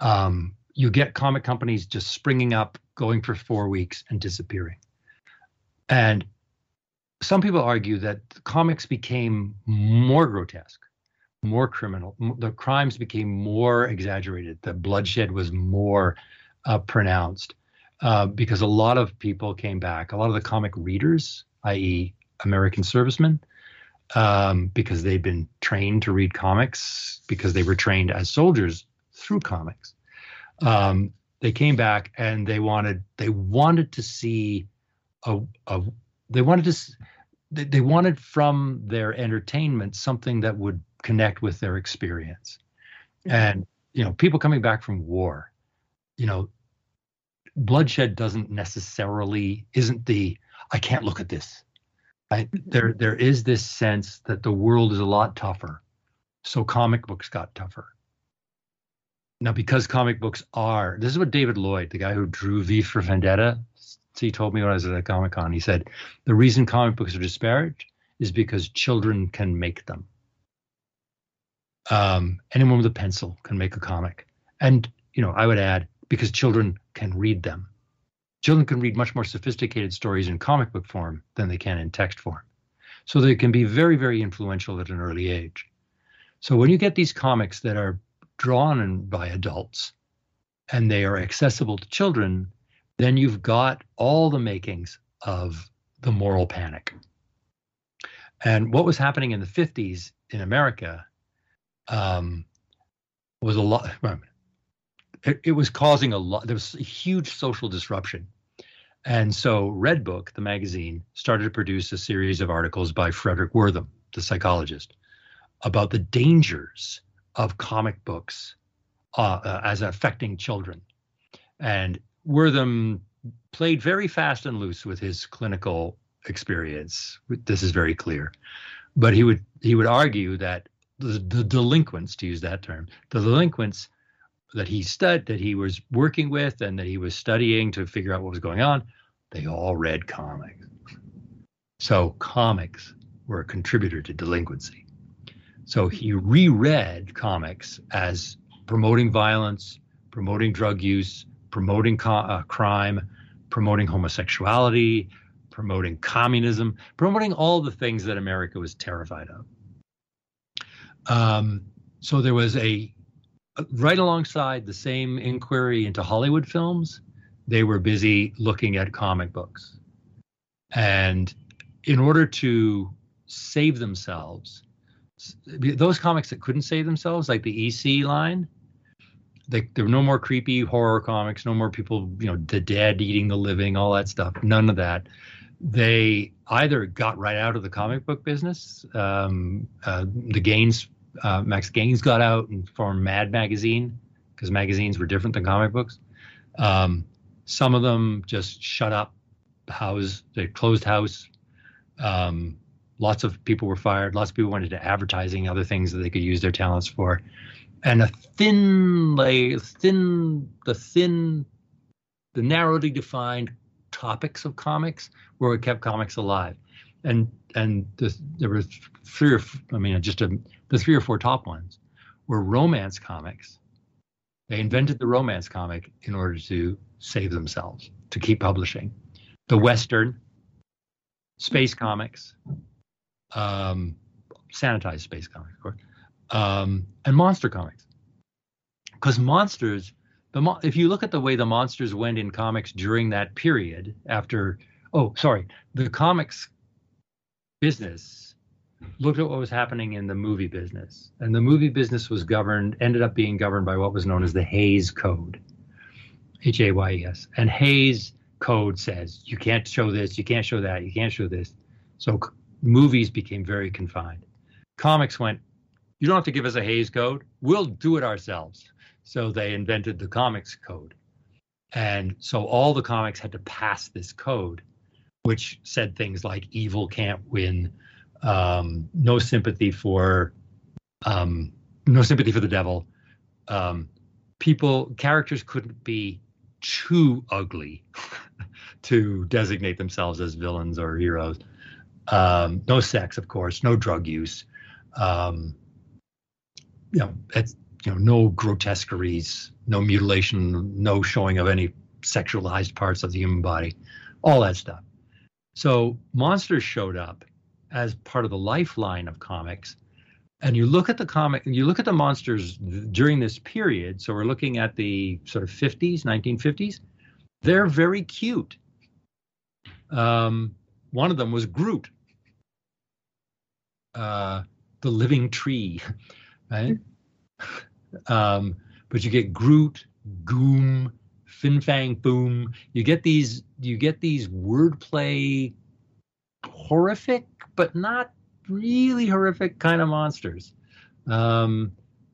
Um, you get comic companies just springing up, going for four weeks, and disappearing. And some people argue that comics became more grotesque, more criminal. The crimes became more exaggerated. The bloodshed was more uh, pronounced uh, because a lot of people came back. A lot of the comic readers, i.e., American servicemen, um, because they'd been trained to read comics because they were trained as soldiers through comics. Um, they came back and they wanted they wanted to see a, a they wanted to they, they wanted from their entertainment something that would connect with their experience. Mm-hmm. And you know people coming back from war you know bloodshed doesn't necessarily isn't the i can't look at this. I, mm-hmm. there there is this sense that the world is a lot tougher so comic books got tougher. Now because comic books are this is what david lloyd the guy who drew v for vendetta he told me when i was at a comic-con he said the reason comic books are disparaged is because children can make them. Um, anyone with a pencil can make a comic. And you know i would add because children can read them. Children can read much more sophisticated stories in comic book form than they can in text form. So they can be very very influential at an early age. So when you get these comics that are drawn by adults and they are accessible to children, then you've got all the makings of the moral panic. And what was happening in the 50s in America um, was a lot, it, it was causing a lot, there was a huge social disruption. And so Red Book, the magazine, started to produce a series of articles by Fredric Wertham, the psychologist, about the dangers of comic books uh, uh, as affecting children. And Wertham played very fast and loose with his clinical experience. This is very clear. But he would he would argue that the, the delinquents, to use that term, the delinquents that he stud that he was working with and that he was studying to figure out what was going on, they all read comics. So comics were a contributor to delinquency. So he reread comics as promoting violence, promoting drug use, promoting co- uh, crime, promoting homosexuality, promoting communism, promoting all the things that America was terrified of. Um, so there was a right alongside the same inquiry into Hollywood films, they were busy looking at comic books. And in order to save themselves, those comics that couldn't save themselves, like the EC line, they, there were no more creepy horror comics, no more people, you know, the dead eating the living, all that stuff. None of that. They either got right out of the comic book business. Um, uh, the Gaines, uh, Max Gaines got out and formed Mad Magazine because magazines were different than comic books. Um, some of them just shut up house, they closed house. Um, lots of people were fired. Lots of people went into advertising, other things that they could use their talents for, and a thin, like thin, the thin, the narrowly defined topics of comics where what kept comics alive, and and the, there were three or I mean just a, the three or four top ones were romance comics. They invented the romance comic in order to save themselves, to keep publishing. The Western, space comics, um, sanitized space comics, of course, um, and monster comics. Because monsters, the mo- if you look at the way the monsters went in comics during that period, after oh sorry, the comics business looked at what was happening in the movie business, and the movie business was governed, ended up being governed by what was known as the Hayes Code, H A Y E S, and Hayes Code says you can't show this, you can't show that, you can't show this. So movies became very confined. Comics went, you don't have to give us a Hays code. We'll do it ourselves. So they invented the comics code. And so all the comics had to pass this code, which said things like evil can't win, um, no sympathy for um, no sympathy for the devil. Um, people, characters couldn't be too ugly to designate themselves as villains or heroes. Um, no sex, of course, no drug use. Um, you know, you know, no grotesqueries, no mutilation, no showing of any sexualized parts of the human body, all that stuff. So monsters showed up as part of the lifeline of comics. And you look at the comic, you look at the monsters during this period. So we're looking at the sort of 50s, 1950s. They're very cute. Um, one of them was Groot, uh, the living tree, right? Um, but you get Groot, Goom, Fin Fang Foom. You get these you get these wordplay horrific, but not really horrific kind of monsters. Um,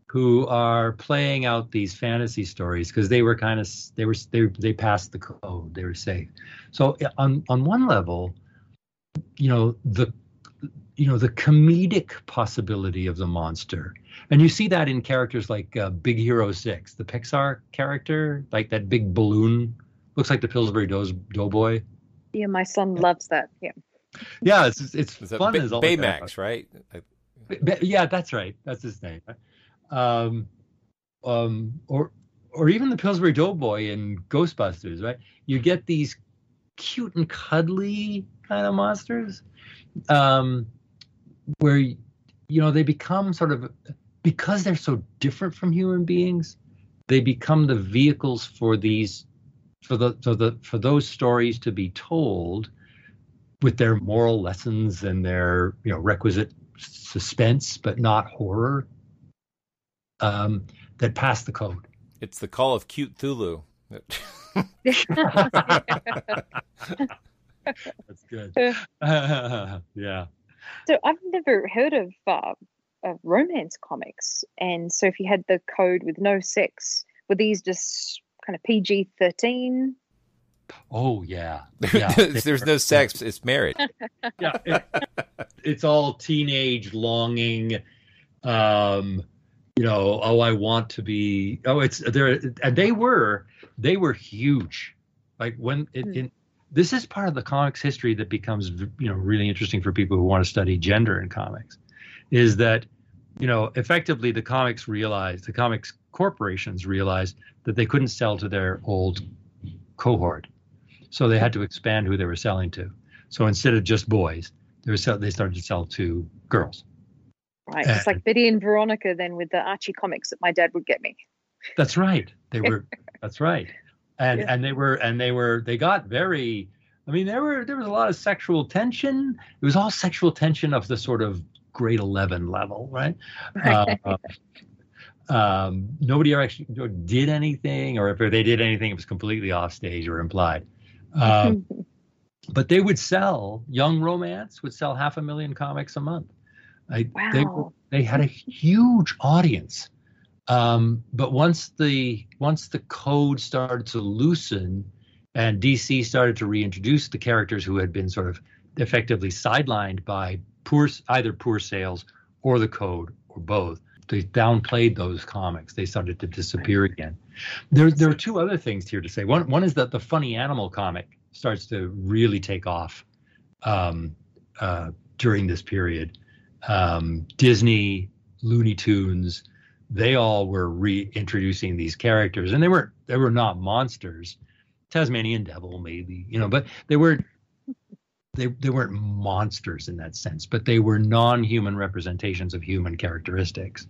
who are playing out these fantasy stories because they were kind of they were they they passed the code they were safe so on on one level you know the you know the comedic possibility of the monster. And you see that in characters like uh, big hero 6 the pixar character like that big balloon looks like the pillsbury doughboy. Yeah my son loves that yeah. Yeah it's it's Is that fun Ba- as all Baymax, right? I- Ba- yeah that's right that's his name. Um um or or even the pillsbury doughboy in ghostbusters right? You get these cute and cuddly kind of monsters. Um where you know they become sort of because they're so different from human beings they become the vehicles for these for the for the for those stories to be told with their moral lessons and their you know requisite suspense but not horror um that pass the code. It's the call of cute Thulu. that's good. Yeah So I've never heard of uh, of romance comics, and so if you had the code with no sex, were these just kind of PG thirteen? oh yeah yeah There's no sex. It's marriage. yeah it- it's all teenage longing um you know oh i want to be oh it's there and they were they were huge like when it in this is part of the comics history that becomes you know really interesting for people who want to study gender in comics is that you know effectively the comics realized the comics corporations realized that they couldn't sell to their old cohort so they had to expand who they were selling to so instead of just boys they were sell, they started to sell to girls Right, it's like Betty and Veronica then with the Archie comics that my dad would get me. That's right. They were. that's right. And and they were and they were they got very. I mean, there were there was a lot of sexual tension. It was all sexual tension of the sort of grade eleven level, right? Uh, um, nobody ever actually did anything, or if they did anything, it was completely off stage or implied. Um, but they would sell young romance would sell half a million comics a month. I, they, were- Wow. they had a huge audience. Um, but once the once the code started to loosen and DC started to reintroduce the characters who had been sort of effectively sidelined by poor either poor sales or the code or both, they downplayed those comics. They started to disappear again. There there are two other things here to say. One one is that the funny animal comic starts to really take off um, uh, during this period. Um, Disney, Looney Tunes, they all were reintroducing these characters, and they were they were not monsters. Tasmanian Devil, maybe you know, but they were they they weren't monsters in that sense, but they were non-human representations of human characteristics,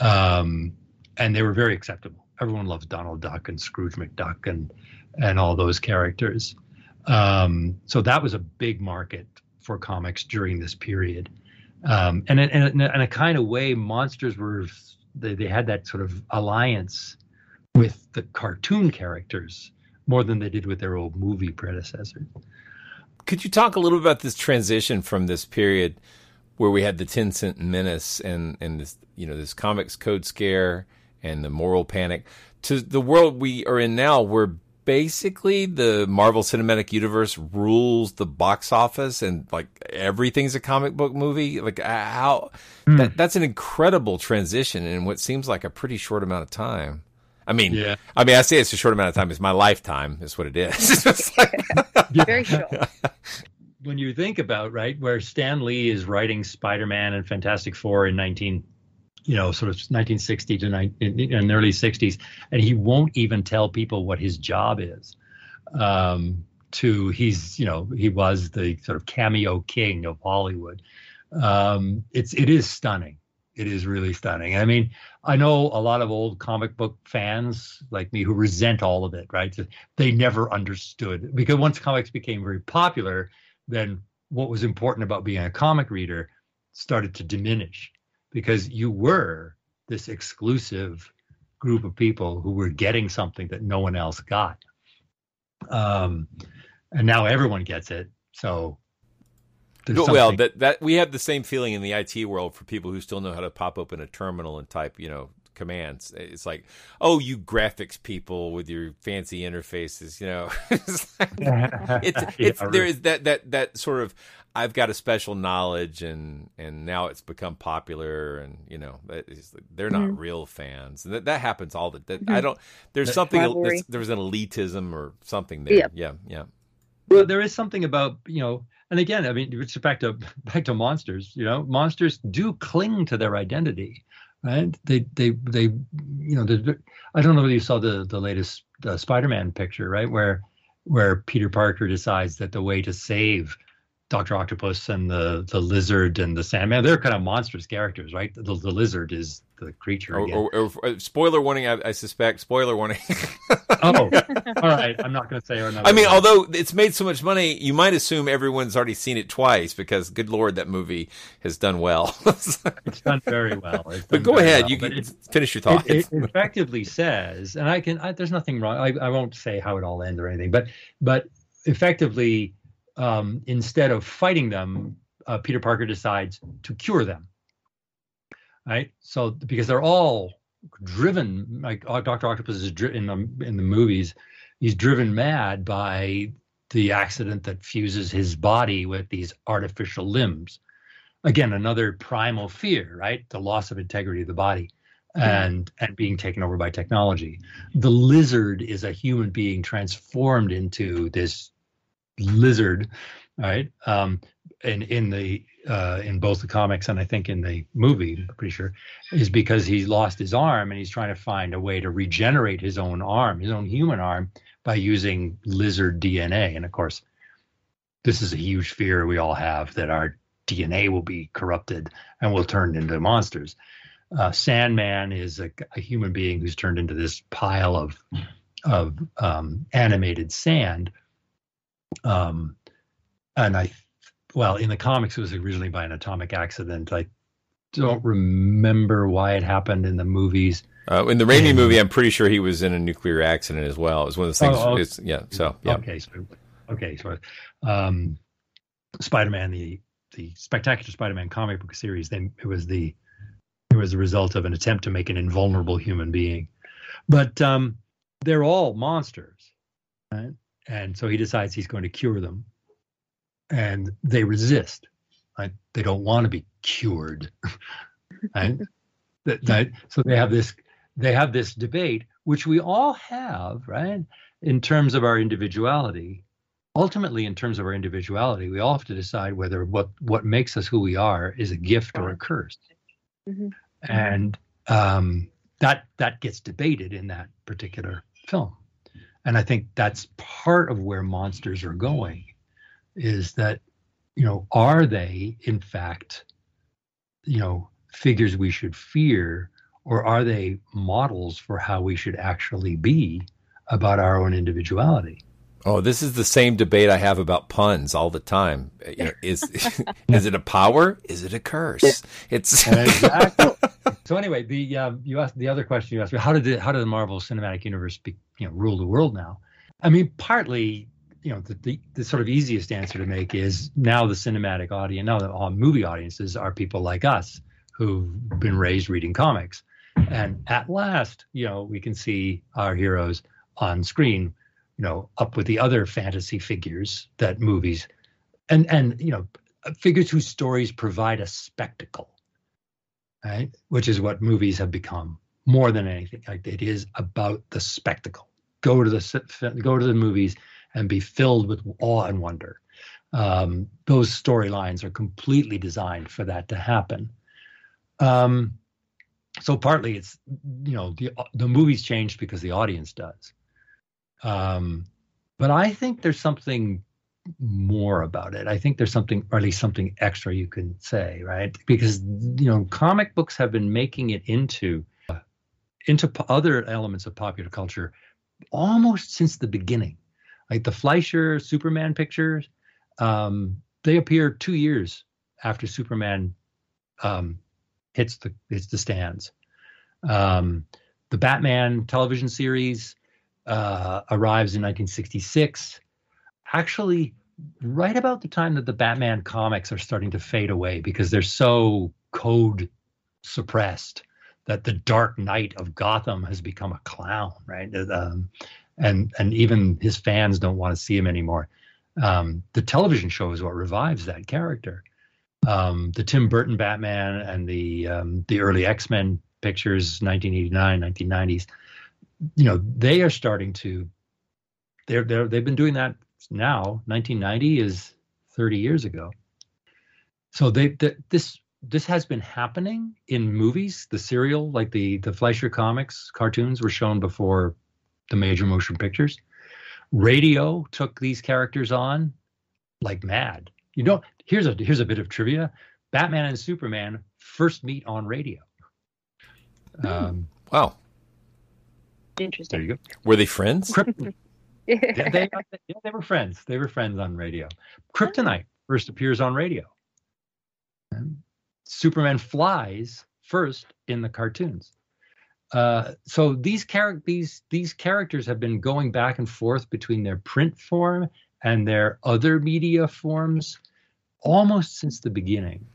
um, and they were very acceptable. Everyone loves Donald Duck and Scrooge McDuck and and all those characters. Um, so that was a big market for comics during this period. Um, and in, a kind of way, monsters were they, they had that sort of alliance with the cartoon characters more than they did with their old movie predecessors. Could you talk a little bit about this transition from this period where we had the 10 cent menace and, and this, you know, this comics code scare and the moral panic to the world we are in now where basically the Marvel Cinematic Universe rules the box office and like everything's a comic book movie? Like how hmm. that, that's an incredible transition in what seems like a pretty short amount of time. I mean, Yeah. I mean, I say it's a short amount of time. It's my lifetime. Is what it is. It's like- Very short. when you think about right where Stan Lee is writing Spider-Man and Fantastic Four in 19 you know sort of 1960 to 19, in, the early 60s and he won't even tell people what his job is. Um to he's you know he was the sort of cameo king of Hollywood. Um it's it is stunning. It is really stunning. I mean i know a lot of old comic book fans like me who resent all of it right? They never understood. Because once comics became very popular then what was important about being a comic reader started to diminish because you were this exclusive group of people who were getting something that no one else got um and now everyone gets it so there's well, that that we have the same feeling in the IT world for people who still know how to pop open a terminal and type, you know, commands. It's like, oh, you graphics people with your fancy interfaces, you know. it's like, it's, it's Yeah, there right. that that that sort of I've got a special knowledge and and now it's become popular and you know they're not Mhm. real fans and that, that happens all the that, Mhm. I don't there's That something rivalry. that's, there's an elitism or something there Yeah. yeah yeah Well, there is something about you know, and again, I mean, it's back to back to monsters. You know, monsters do cling to their identity, right? They they they you know, I don't know whether you saw the the latest uh, Spider-Man picture, right, where where Peter Parker decides that the way to save Doctor Octopus and the the lizard and the Sandman, they're kind of monstrous characters, right? The, the lizard is the creature. Oh, again. or, or, or spoiler warning I, I suspect spoiler warning oh, all right. I'm not going to say another. I mean, word. although it's made so much money, you might assume everyone's already seen it twice because, good lord, that movie has done well. it's done very well. It's but go ahead, well, you can finish your thoughts. It, it effectively says, and I can, I, there's nothing wrong. I, I won't say how it all ends or anything, but, but effectively, um, instead of fighting them, uh, Peter Parker decides to cure them. Right. So because they're all driven, like uh, Doctor Octopus is dri- in the in the movies, he's driven mad by the accident that fuses his body with these artificial limbs. Again, another primal fear, right? The loss of integrity of the body and and being taken over by technology. The lizard is a human being transformed into this lizard, right? Um, and in the uh, in both the comics and I think in the movie, I'm pretty sure, is because he's lost his arm and he's trying to find a way to regenerate his own arm, his own human arm, by using lizard DNA. And of course, this is a huge fear we all have that our DNA will be corrupted and we'll turn into monsters. Uh, Sandman is a, a human being who's turned into this pile of of um, animated sand. Um, and I, well, in the comics, it was originally by an atomic accident. I don't remember why it happened in the movies. Uh, in the Raimi movie, I'm pretty sure he was in a nuclear accident as well. It was one of those things. Oh, oh. it's, yeah. So yeah. Okay, so okay, so um, Spider-Man, the the Spectacular Spider-Man comic book series, then it was the it was the result of an attempt to make an invulnerable human being, but um, they're all monsters, right? And so he decides he's going to cure them, and they resist. Right? They don't want to be cured, right? that, that, so they have this they have this debate, which we all have, right? In terms of our individuality, ultimately, in terms of our individuality, we all have to decide whether what what makes us who we are is a gift or a curse, Mhm. and um, that that gets debated in that particular film. And I think that's part of where monsters are going, is that you know are they in fact you know figures we should fear or are they models for how we should actually be about our own individuality Oh, this is the same debate I have about puns all the time. You know, is is it a power? Is it a curse? It's exactly. so anyway, the um, you asked the other question you asked me: how did the how did the Marvel Cinematic Universe be, you know rule the world now? I mean, partly, you know, the, the the sort of easiest answer to make is now the cinematic audience, now the uh, movie audiences are people like us who've been raised reading comics, and at last, you know, we can see our heroes on screen, you know, up with the other fantasy figures that movies, and and you know, figures whose stories provide a spectacle right? Which is what movies have become more than anything. Like it is about the spectacle. Go to the go to the movies and be filled with awe and wonder. Um, those storylines are completely designed for that to happen. Um, so partly it's you know the the movies changed because the audience does. Um, but I think there's something more about it. I think there's something, or at least something extra you can say, right? Because you know, comic books have been making it into uh, into other elements of popular culture almost since the beginning. Like the Fleischer Superman pictures, um, they appear two years after Superman um, hits the hits the stands. Um, the Batman television series uh, arrives in 1966. Actually, right about the time that the Batman comics are starting to fade away because they're so code suppressed that the Dark Knight of Gotham has become a clown, right? Um, and and even his fans don't want to see him anymore. Um, the television show is what revives that character. Um, the Tim Burton Batman and the um, the early X Men pictures, 1989, 1990s. You know, they are starting to. They're they're they've been doing that now. 1990 is 30 years ago. So they, they this this has been happening in movies. The serial, like the the Fleischer comics cartoons, were shown before the major motion pictures. Radio took these characters on like mad. You know, here's a here's a bit of trivia. Batman and Superman first meet on radio. Um, wow. Interesting. There you go. Were they friends? yeah, they, yeah, they were friends. They were friends on radio. Kryptonite first appears on radio. Superman flies first in the cartoons. Uh, so these char- these these characters have been going back and forth between their print form and their other media forms almost since the beginning.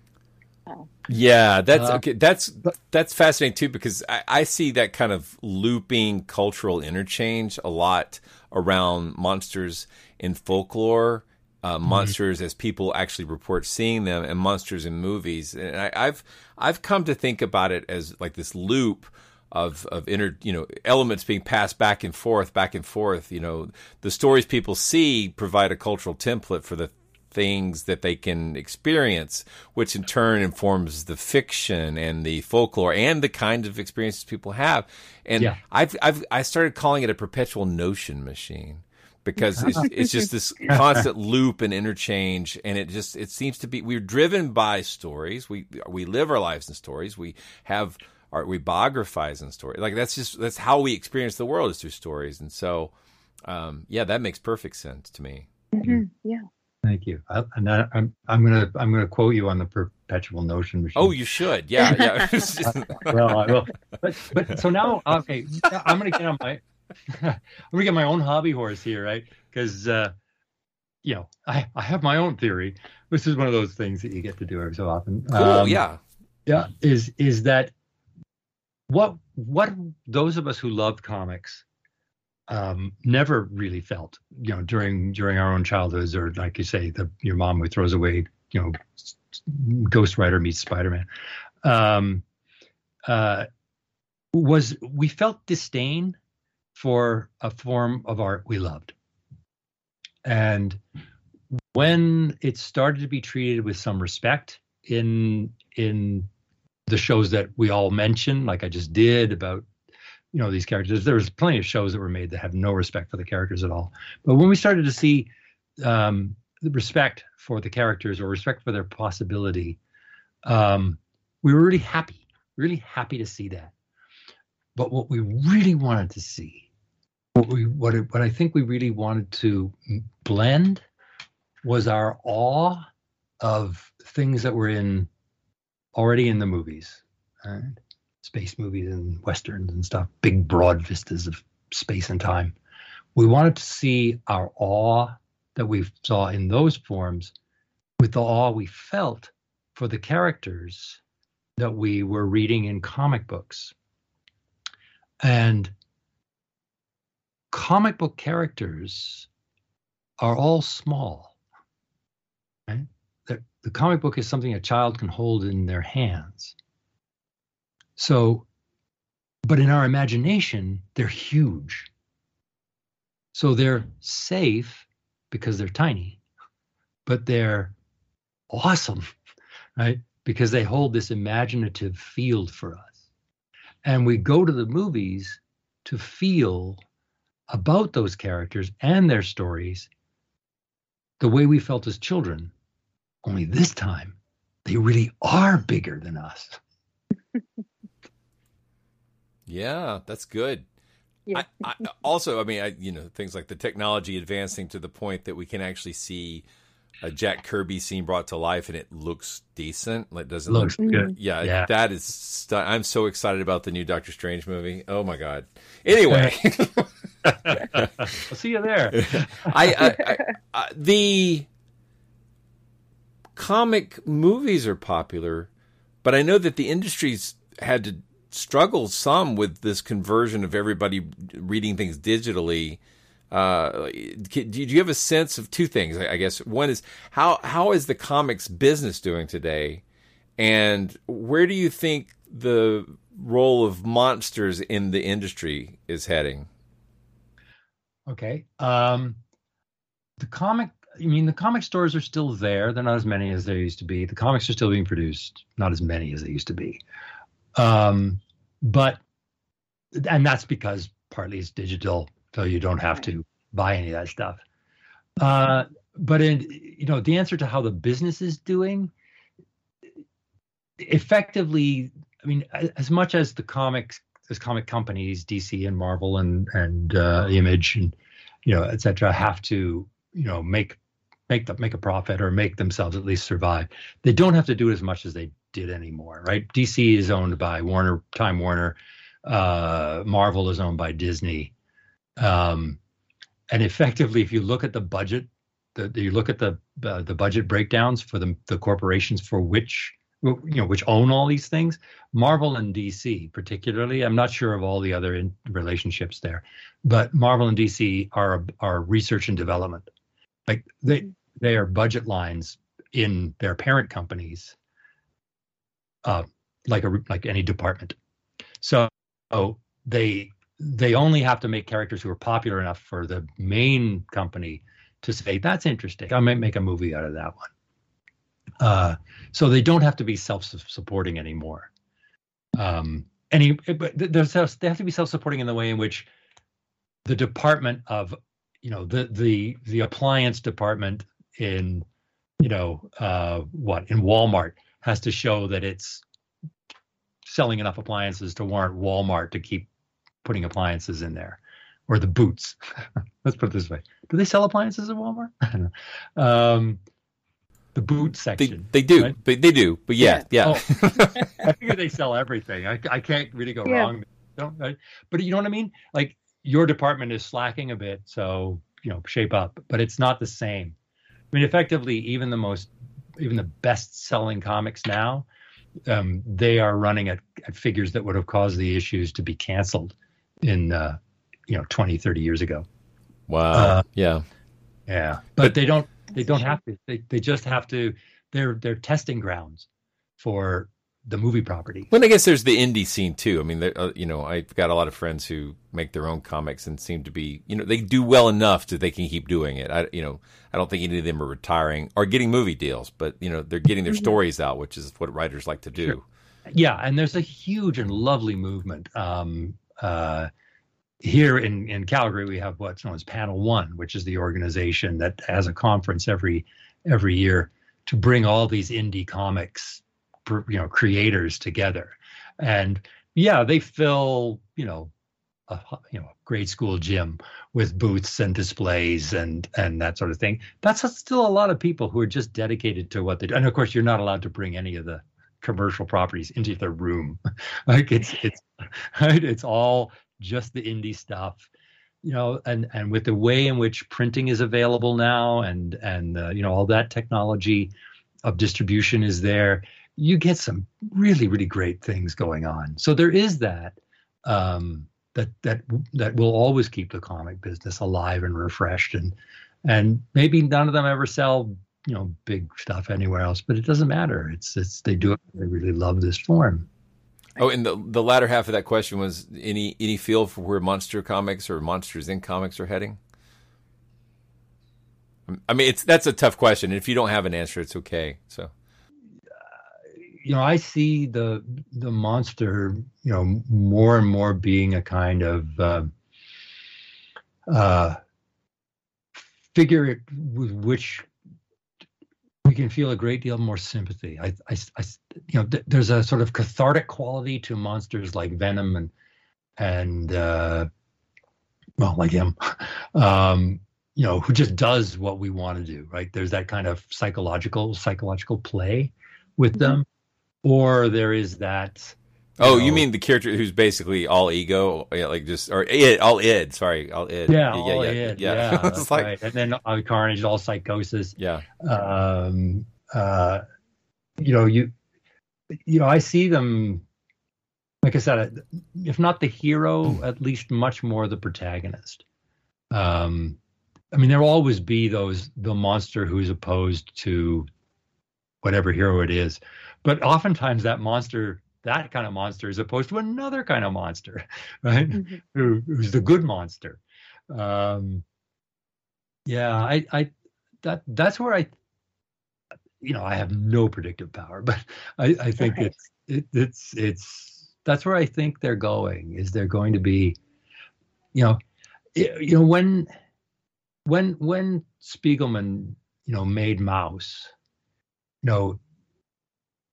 Yeah, that's uh, okay. That's that's fascinating too because I, I, see that kind of looping cultural interchange a lot around monsters in folklore, uh, mm-hmm. monsters as people actually report seeing them, and monsters in movies. And I, I've I've come to think about it as like this loop of of inner you know elements being passed back and forth, back and forth. You know, the stories people see provide a cultural template for the things that they can experience, which in turn informs the fiction and the folklore and the kinds of experiences people have. And yeah. I've, I've I started calling it a perpetual notion machine because it's, it's just this constant loop and interchange. And it just it seems to be we're driven by stories. We we live our lives in stories. We have our we biographize in stories. Like that's just that's how we experience the world is through stories. And so um, yeah that makes perfect sense to me. Mm-hmm. yeah Thank you. I, and I, am I'm gonna I'm gonna quote you on the perpetual notion machine. Oh, you should. Yeah, yeah. well, I will. But but so now, okay, I'm gonna get on my I'm gonna get my own hobby horse here, right? Because uh, you know, I I have my own theory. This is one of those things that you get to do every so often. Cool. Um, yeah. Yeah. Is is that what what those of us who love comics um, never really felt, you know, during during our own childhoods, or like you say, the your mom who throws away, you know, Ghost Rider meets Spider Man, um, uh, was we felt disdain for a form of art we loved, and when it started to be treated with some respect in in the shows that we all mentioned, like I just did about you know these characters. There was plenty of shows that were made that have no respect for the characters at all. But when we started to see um, the respect for the characters or respect for their possibility, um, we were really happy, really happy to see that. But what we really wanted to see, what we what what I think we really wanted to blend, was our awe of things that were in already in the movies. Right? Space movies and westerns and stuff, big broad vistas of space and time. We wanted to see our awe that we saw in those forms with the awe we felt for the characters that we were reading in comic books. And comic book characters are all small. Right? The, the comic book is something a child can hold in their hands. So but in our imagination, they're huge. So they're safe because they're tiny, but they're awesome, right? Because they hold this imaginative field for us. And we go to the movies to feel about those characters and their stories the way we felt as children. Only this time, they really are bigger than us. Yeah, that's good. Yeah. I, I, also, I mean, I, you know, things like the technology advancing to the point that we can actually see a Jack Kirby scene brought to life and it looks decent. It doesn't looks look good. Mm-hmm. Yeah, yeah, that is. Stu- I'm so excited about the new Doctor Strange movie. Oh my god. Anyway, I'll see you there. I, I the comic movies are popular, but I know that the industry's had to struggle some with this conversion of everybody reading things digitally. Uh, do you have a sense of two things? I guess one is how how is the comics business doing today, and where do you think the role of monsters in the industry is heading? Okay, um, the comic. I mean, the comic stores are still there. They're not as many as there used to be. The comics are still being produced, not as many as they used to be. Um, but and that's because partly it's digital, so you don't have to buy any of that stuff. Uh, but in you know, the answer to how the business is doing, effectively, I mean, as much as the comics, as comic companies, DC and Marvel and and uh, Image and you know, etc., have to you know make make the, make a profit or make themselves at least survive. They don't have to do it as much as they did anymore, right? DC is owned by Warner, Time Warner. Uh, Marvel is owned by Disney. Um, and effectively, if you look at the budget, the, you look at the uh, the budget breakdowns for the the corporations for which you know which own all these things, Marvel and DC particularly. I'm not sure of all the other in relationships there, but Marvel and DC are are research and development. Like they they are budget lines in their parent companies uh, like a like any department. So they they only have to make characters who are popular enough for the main company to say that's interesting. I might make a movie out of that one. Uh, so they don't have to be self-supporting anymore. Um, any, but self, they have to be self-supporting in the way in which the department of, you know, the the the appliance department in, you know, uh, what in Walmart has to show that it's selling enough appliances to warrant Walmart to keep putting appliances in there, or the boots. Let's put it this way: Do they sell appliances at Walmart? um, the boot section. They, they do, right? but they do. But yeah, yeah. yeah. Oh, I figure they sell everything. I, I can't really go yeah. wrong. Don't, right? But you know what I mean? Like your department is slacking a bit, so you know, shape up. But it's not the same. I mean, effectively, even the most, even the best-selling comics now, um, they are running at, at figures that would have caused the issues to be canceled in, uh, you know, 20, 30 years ago. Wow. Uh, yeah. Yeah. But, but they don't they don't have to. They they just have to. They're they're testing grounds for the movie property. Well, I guess there's the indie scene too. I mean, uh, you know, I've got a lot of friends who make their own comics and seem to be, you know, they do well enough that they can keep doing it. I, you know, I don't think any of them are retiring or getting movie deals, but you know, they're getting their mm-hmm. stories out, which is what writers like to do. Sure. Yeah, and there's a huge and lovely movement. Um, uh, here in, in Calgary, we have what's known as Panel One, which is the organization that has a conference every every year to bring all these indie comics, you know, creators together. And yeah, they fill you know a you know grade school gym with booths and displays and and that sort of thing. That's still a lot of people who are just dedicated to what they do. And of course, you're not allowed to bring any of the commercial properties into the room. like it's it's right? it's all just the indie stuff you know and and with the way in which printing is available now and and uh, you know all that technology of distribution is there you get some really really great things going on so there is that um, that that that will always keep the comic business alive and refreshed and and maybe none of them ever sell you know big stuff anywhere else but it doesn't matter it's it's they do it they really love this form Oh, and the the latter half of that question was any any feel for where monster comics or monsters in comics are heading? I mean, it's that's a tough question. If you don't have an answer, it's okay. So, you know, I see the the monster, you know, more and more being a kind of uh, uh, figure with which we can feel a great deal more sympathy. I, I, I you know, th- there's a sort of cathartic quality to monsters like Venom and and uh, well, like him, um, you know, who just does what we want to do. Right? There's that kind of psychological psychological play with them, or there is that. oh, know, you mean the character who's basically all ego, yeah, like just or id, all id. Sorry, all id. Yeah, all it, yeah, It's that's like- right. And then uh, Carnage, all psychosis. Yeah. Um, uh, you know, you, you know, I see them. Like I said, if not the hero, at least much more the protagonist. Um, I mean, there'll always be those the monster who's opposed to whatever hero it is, but oftentimes that monster, that kind of monster, is opposed to another kind of monster, right? Who, who's the good monster. Um, yeah, I, I, that that's where I, you know, I have no predictive power, but I, I think Right. it's it, it's it's that's where I think they're going. Is they're going to be, you know, y- you know when when when Spiegelman you know made Maus, you know,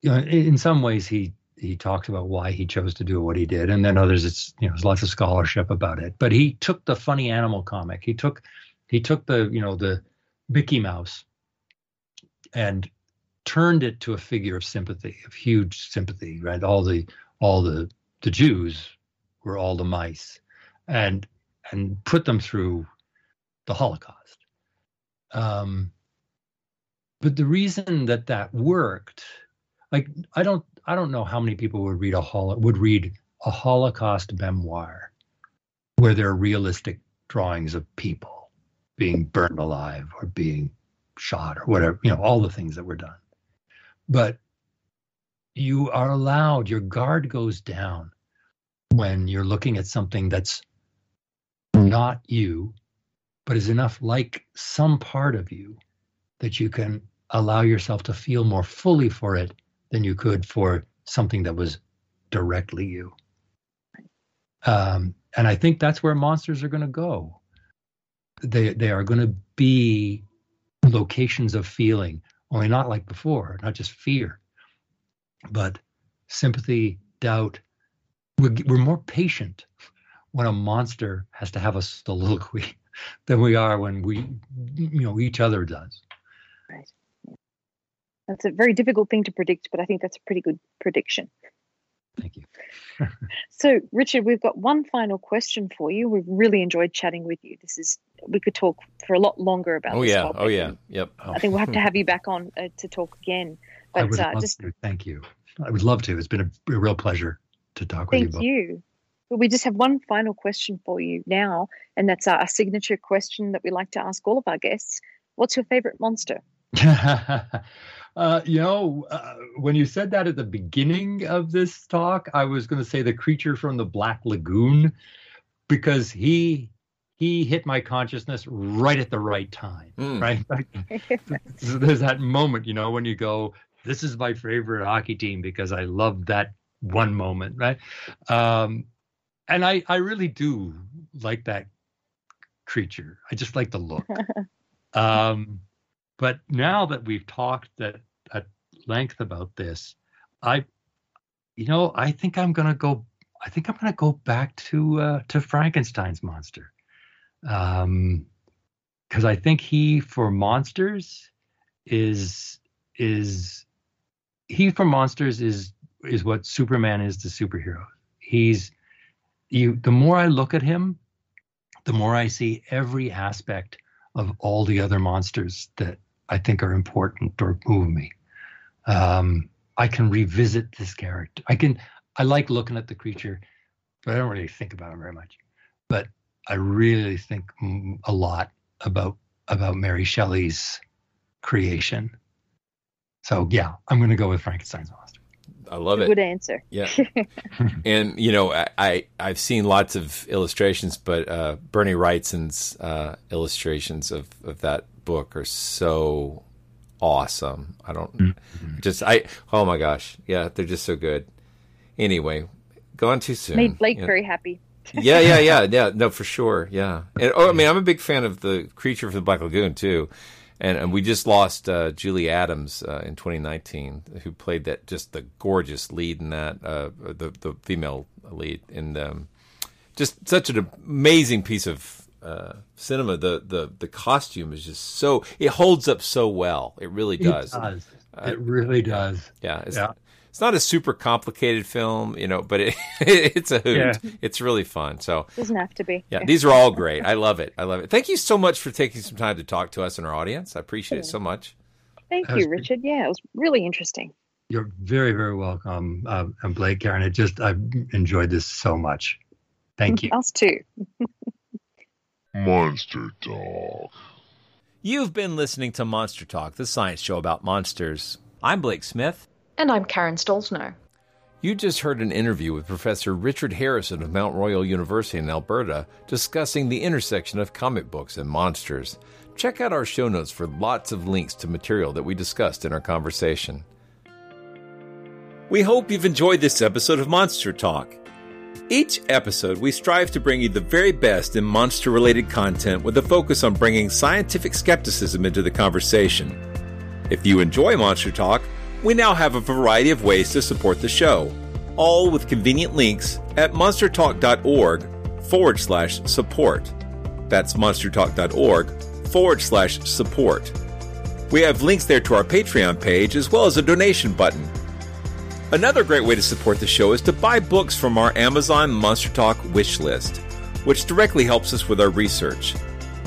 you know, in some ways he he talks about why he chose to do what he did, and then others it's you know there's lots of scholarship about it. But he took the funny animal comic. He took he took the you know the Mickey Mouse and turned it to a figure of sympathy, of huge sympathy. Right, all the all the the Jews were all the mice, and and put them through the Holocaust. Um, but the reason that that worked, like I don't I don't know how many people would read a would read a Holocaust memoir where there are realistic drawings of people being burned alive or being shot or whatever, you know, all the things that were done. But you are allowed, your guard goes down when you're looking at something that's not you, but is enough like some part of you that you can allow yourself to feel more fully for it than you could for something that was directly you. Um, and I think that's where monsters are going to go. They they are going to be locations of feeling, only not like before, not just fear, but sympathy, doubt. We're, we're more patient when a monster has to have a soliloquy than we are when we, you know, each other does. Right. That's a very difficult thing to predict, but I think that's a pretty good prediction. Thank you. So, Richard, we've got one final question for you. We've really enjoyed chatting with you. This is we could talk for a lot longer about. Oh this yeah, topic, oh yeah, and yep. I think we'll have to have you back on uh, to talk again. I But would uh, love just to. Thank you. I would love to. It's been a, a real pleasure to talk with you thank you. But we just have one final question for you now, and that's our signature question that we like to ask all of our guests. What's your favorite monster? uh, you know, uh, when you said that at the beginning of this talk, I was going to say the creature from the Black Lagoon because he he hit my consciousness right at the right time, right? Like, so there's that moment, you know, when you go, "This is my favorite hockey team because I love that one moment," right? Um, and I I really do like that creature. I just like the look. Um, but now that we've talked at, at length about this, I, you know, I think I'm gonna go. I think I'm gonna go back to uh, to Frankenstein's monster, um, because I think he for monsters is is he for monsters is is what Superman is to superheroes. He's you. The more I look at him, the more I see every aspect of all the other monsters that I think are important or move me. Um, I can revisit this character. I can. I like looking at the creature, but I don't really think about him very much. But I really think a lot about about Mary Shelley's creation. So yeah, I'm going to go with Frankenstein's monster. I love it. Good answer. Yeah. and you know, I, I I've seen lots of illustrations, but uh, Bernie Wrightson's uh, illustrations of, of that book are so awesome. I don't Mm-hmm. just I oh my gosh, yeah, they're just so good. Anyway, gone too soon. Made Blake Yeah. very happy. yeah, yeah, yeah, yeah. No, for sure. Yeah. And oh, I mean, I'm a big fan of the creature from the Black Lagoon too, and, and we just lost uh, Julie Adams uh, in 2019, who played that just the gorgeous lead in that uh, the the female lead, in um, just such an amazing piece of uh, cinema. The the the costume is just so it holds up so well. It really does. It does. does. It really does. Yeah. It's, Yeah. It's not a super complicated film, you know, but it, it's a hoot. Yeah. It's really fun. So Doesn't have to be. yeah, these are all great. I love it. I love it. Thank you so much for taking some time to talk to us and our audience. I appreciate it so much. Thank That was you, Richard. Yeah, it was really interesting. You're very, very welcome, uh, and Blake, Karen. It just I've enjoyed this so much. Thank you. Us too. Monster Talk. You've been listening to Monster Talk, the science show about monsters. I'm Blake Smith. And I'm Karen Stollznow. You just heard an interview with Professor Richard Harrison of Mount Royal University in Alberta discussing the intersection of comic books and monsters. Check out our show notes for lots of links to material that we discussed in our conversation. We hope you've enjoyed this episode of Monster Talk. Each episode, we strive to bring you the very best in monster related content with a focus on bringing scientific skepticism into the conversation. If you enjoy Monster Talk, we now have a variety of ways to support the show, all with convenient links at monstertalk.org forward slash support. That's monstertalk.org forward slash support. We have links there to our Patreon page as well as a donation button. Another great way to support the show is to buy books from our Amazon Monster Talk wish list, which directly helps us with our research.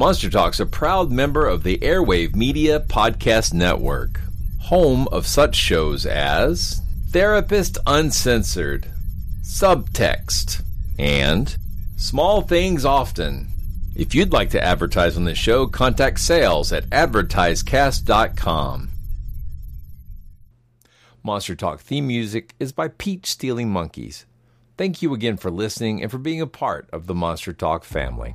Monster Talk's a proud member of the Airwave Media Podcast Network, home of such shows as Therapist Uncensored, Subtext, and Small Things Often. If you'd like to advertise on this show, contact sales at advertisecast.com. Monster Talk theme music is by Peach Stealing Monkeys. Thank you again for listening and for being a part of the Monster Talk family.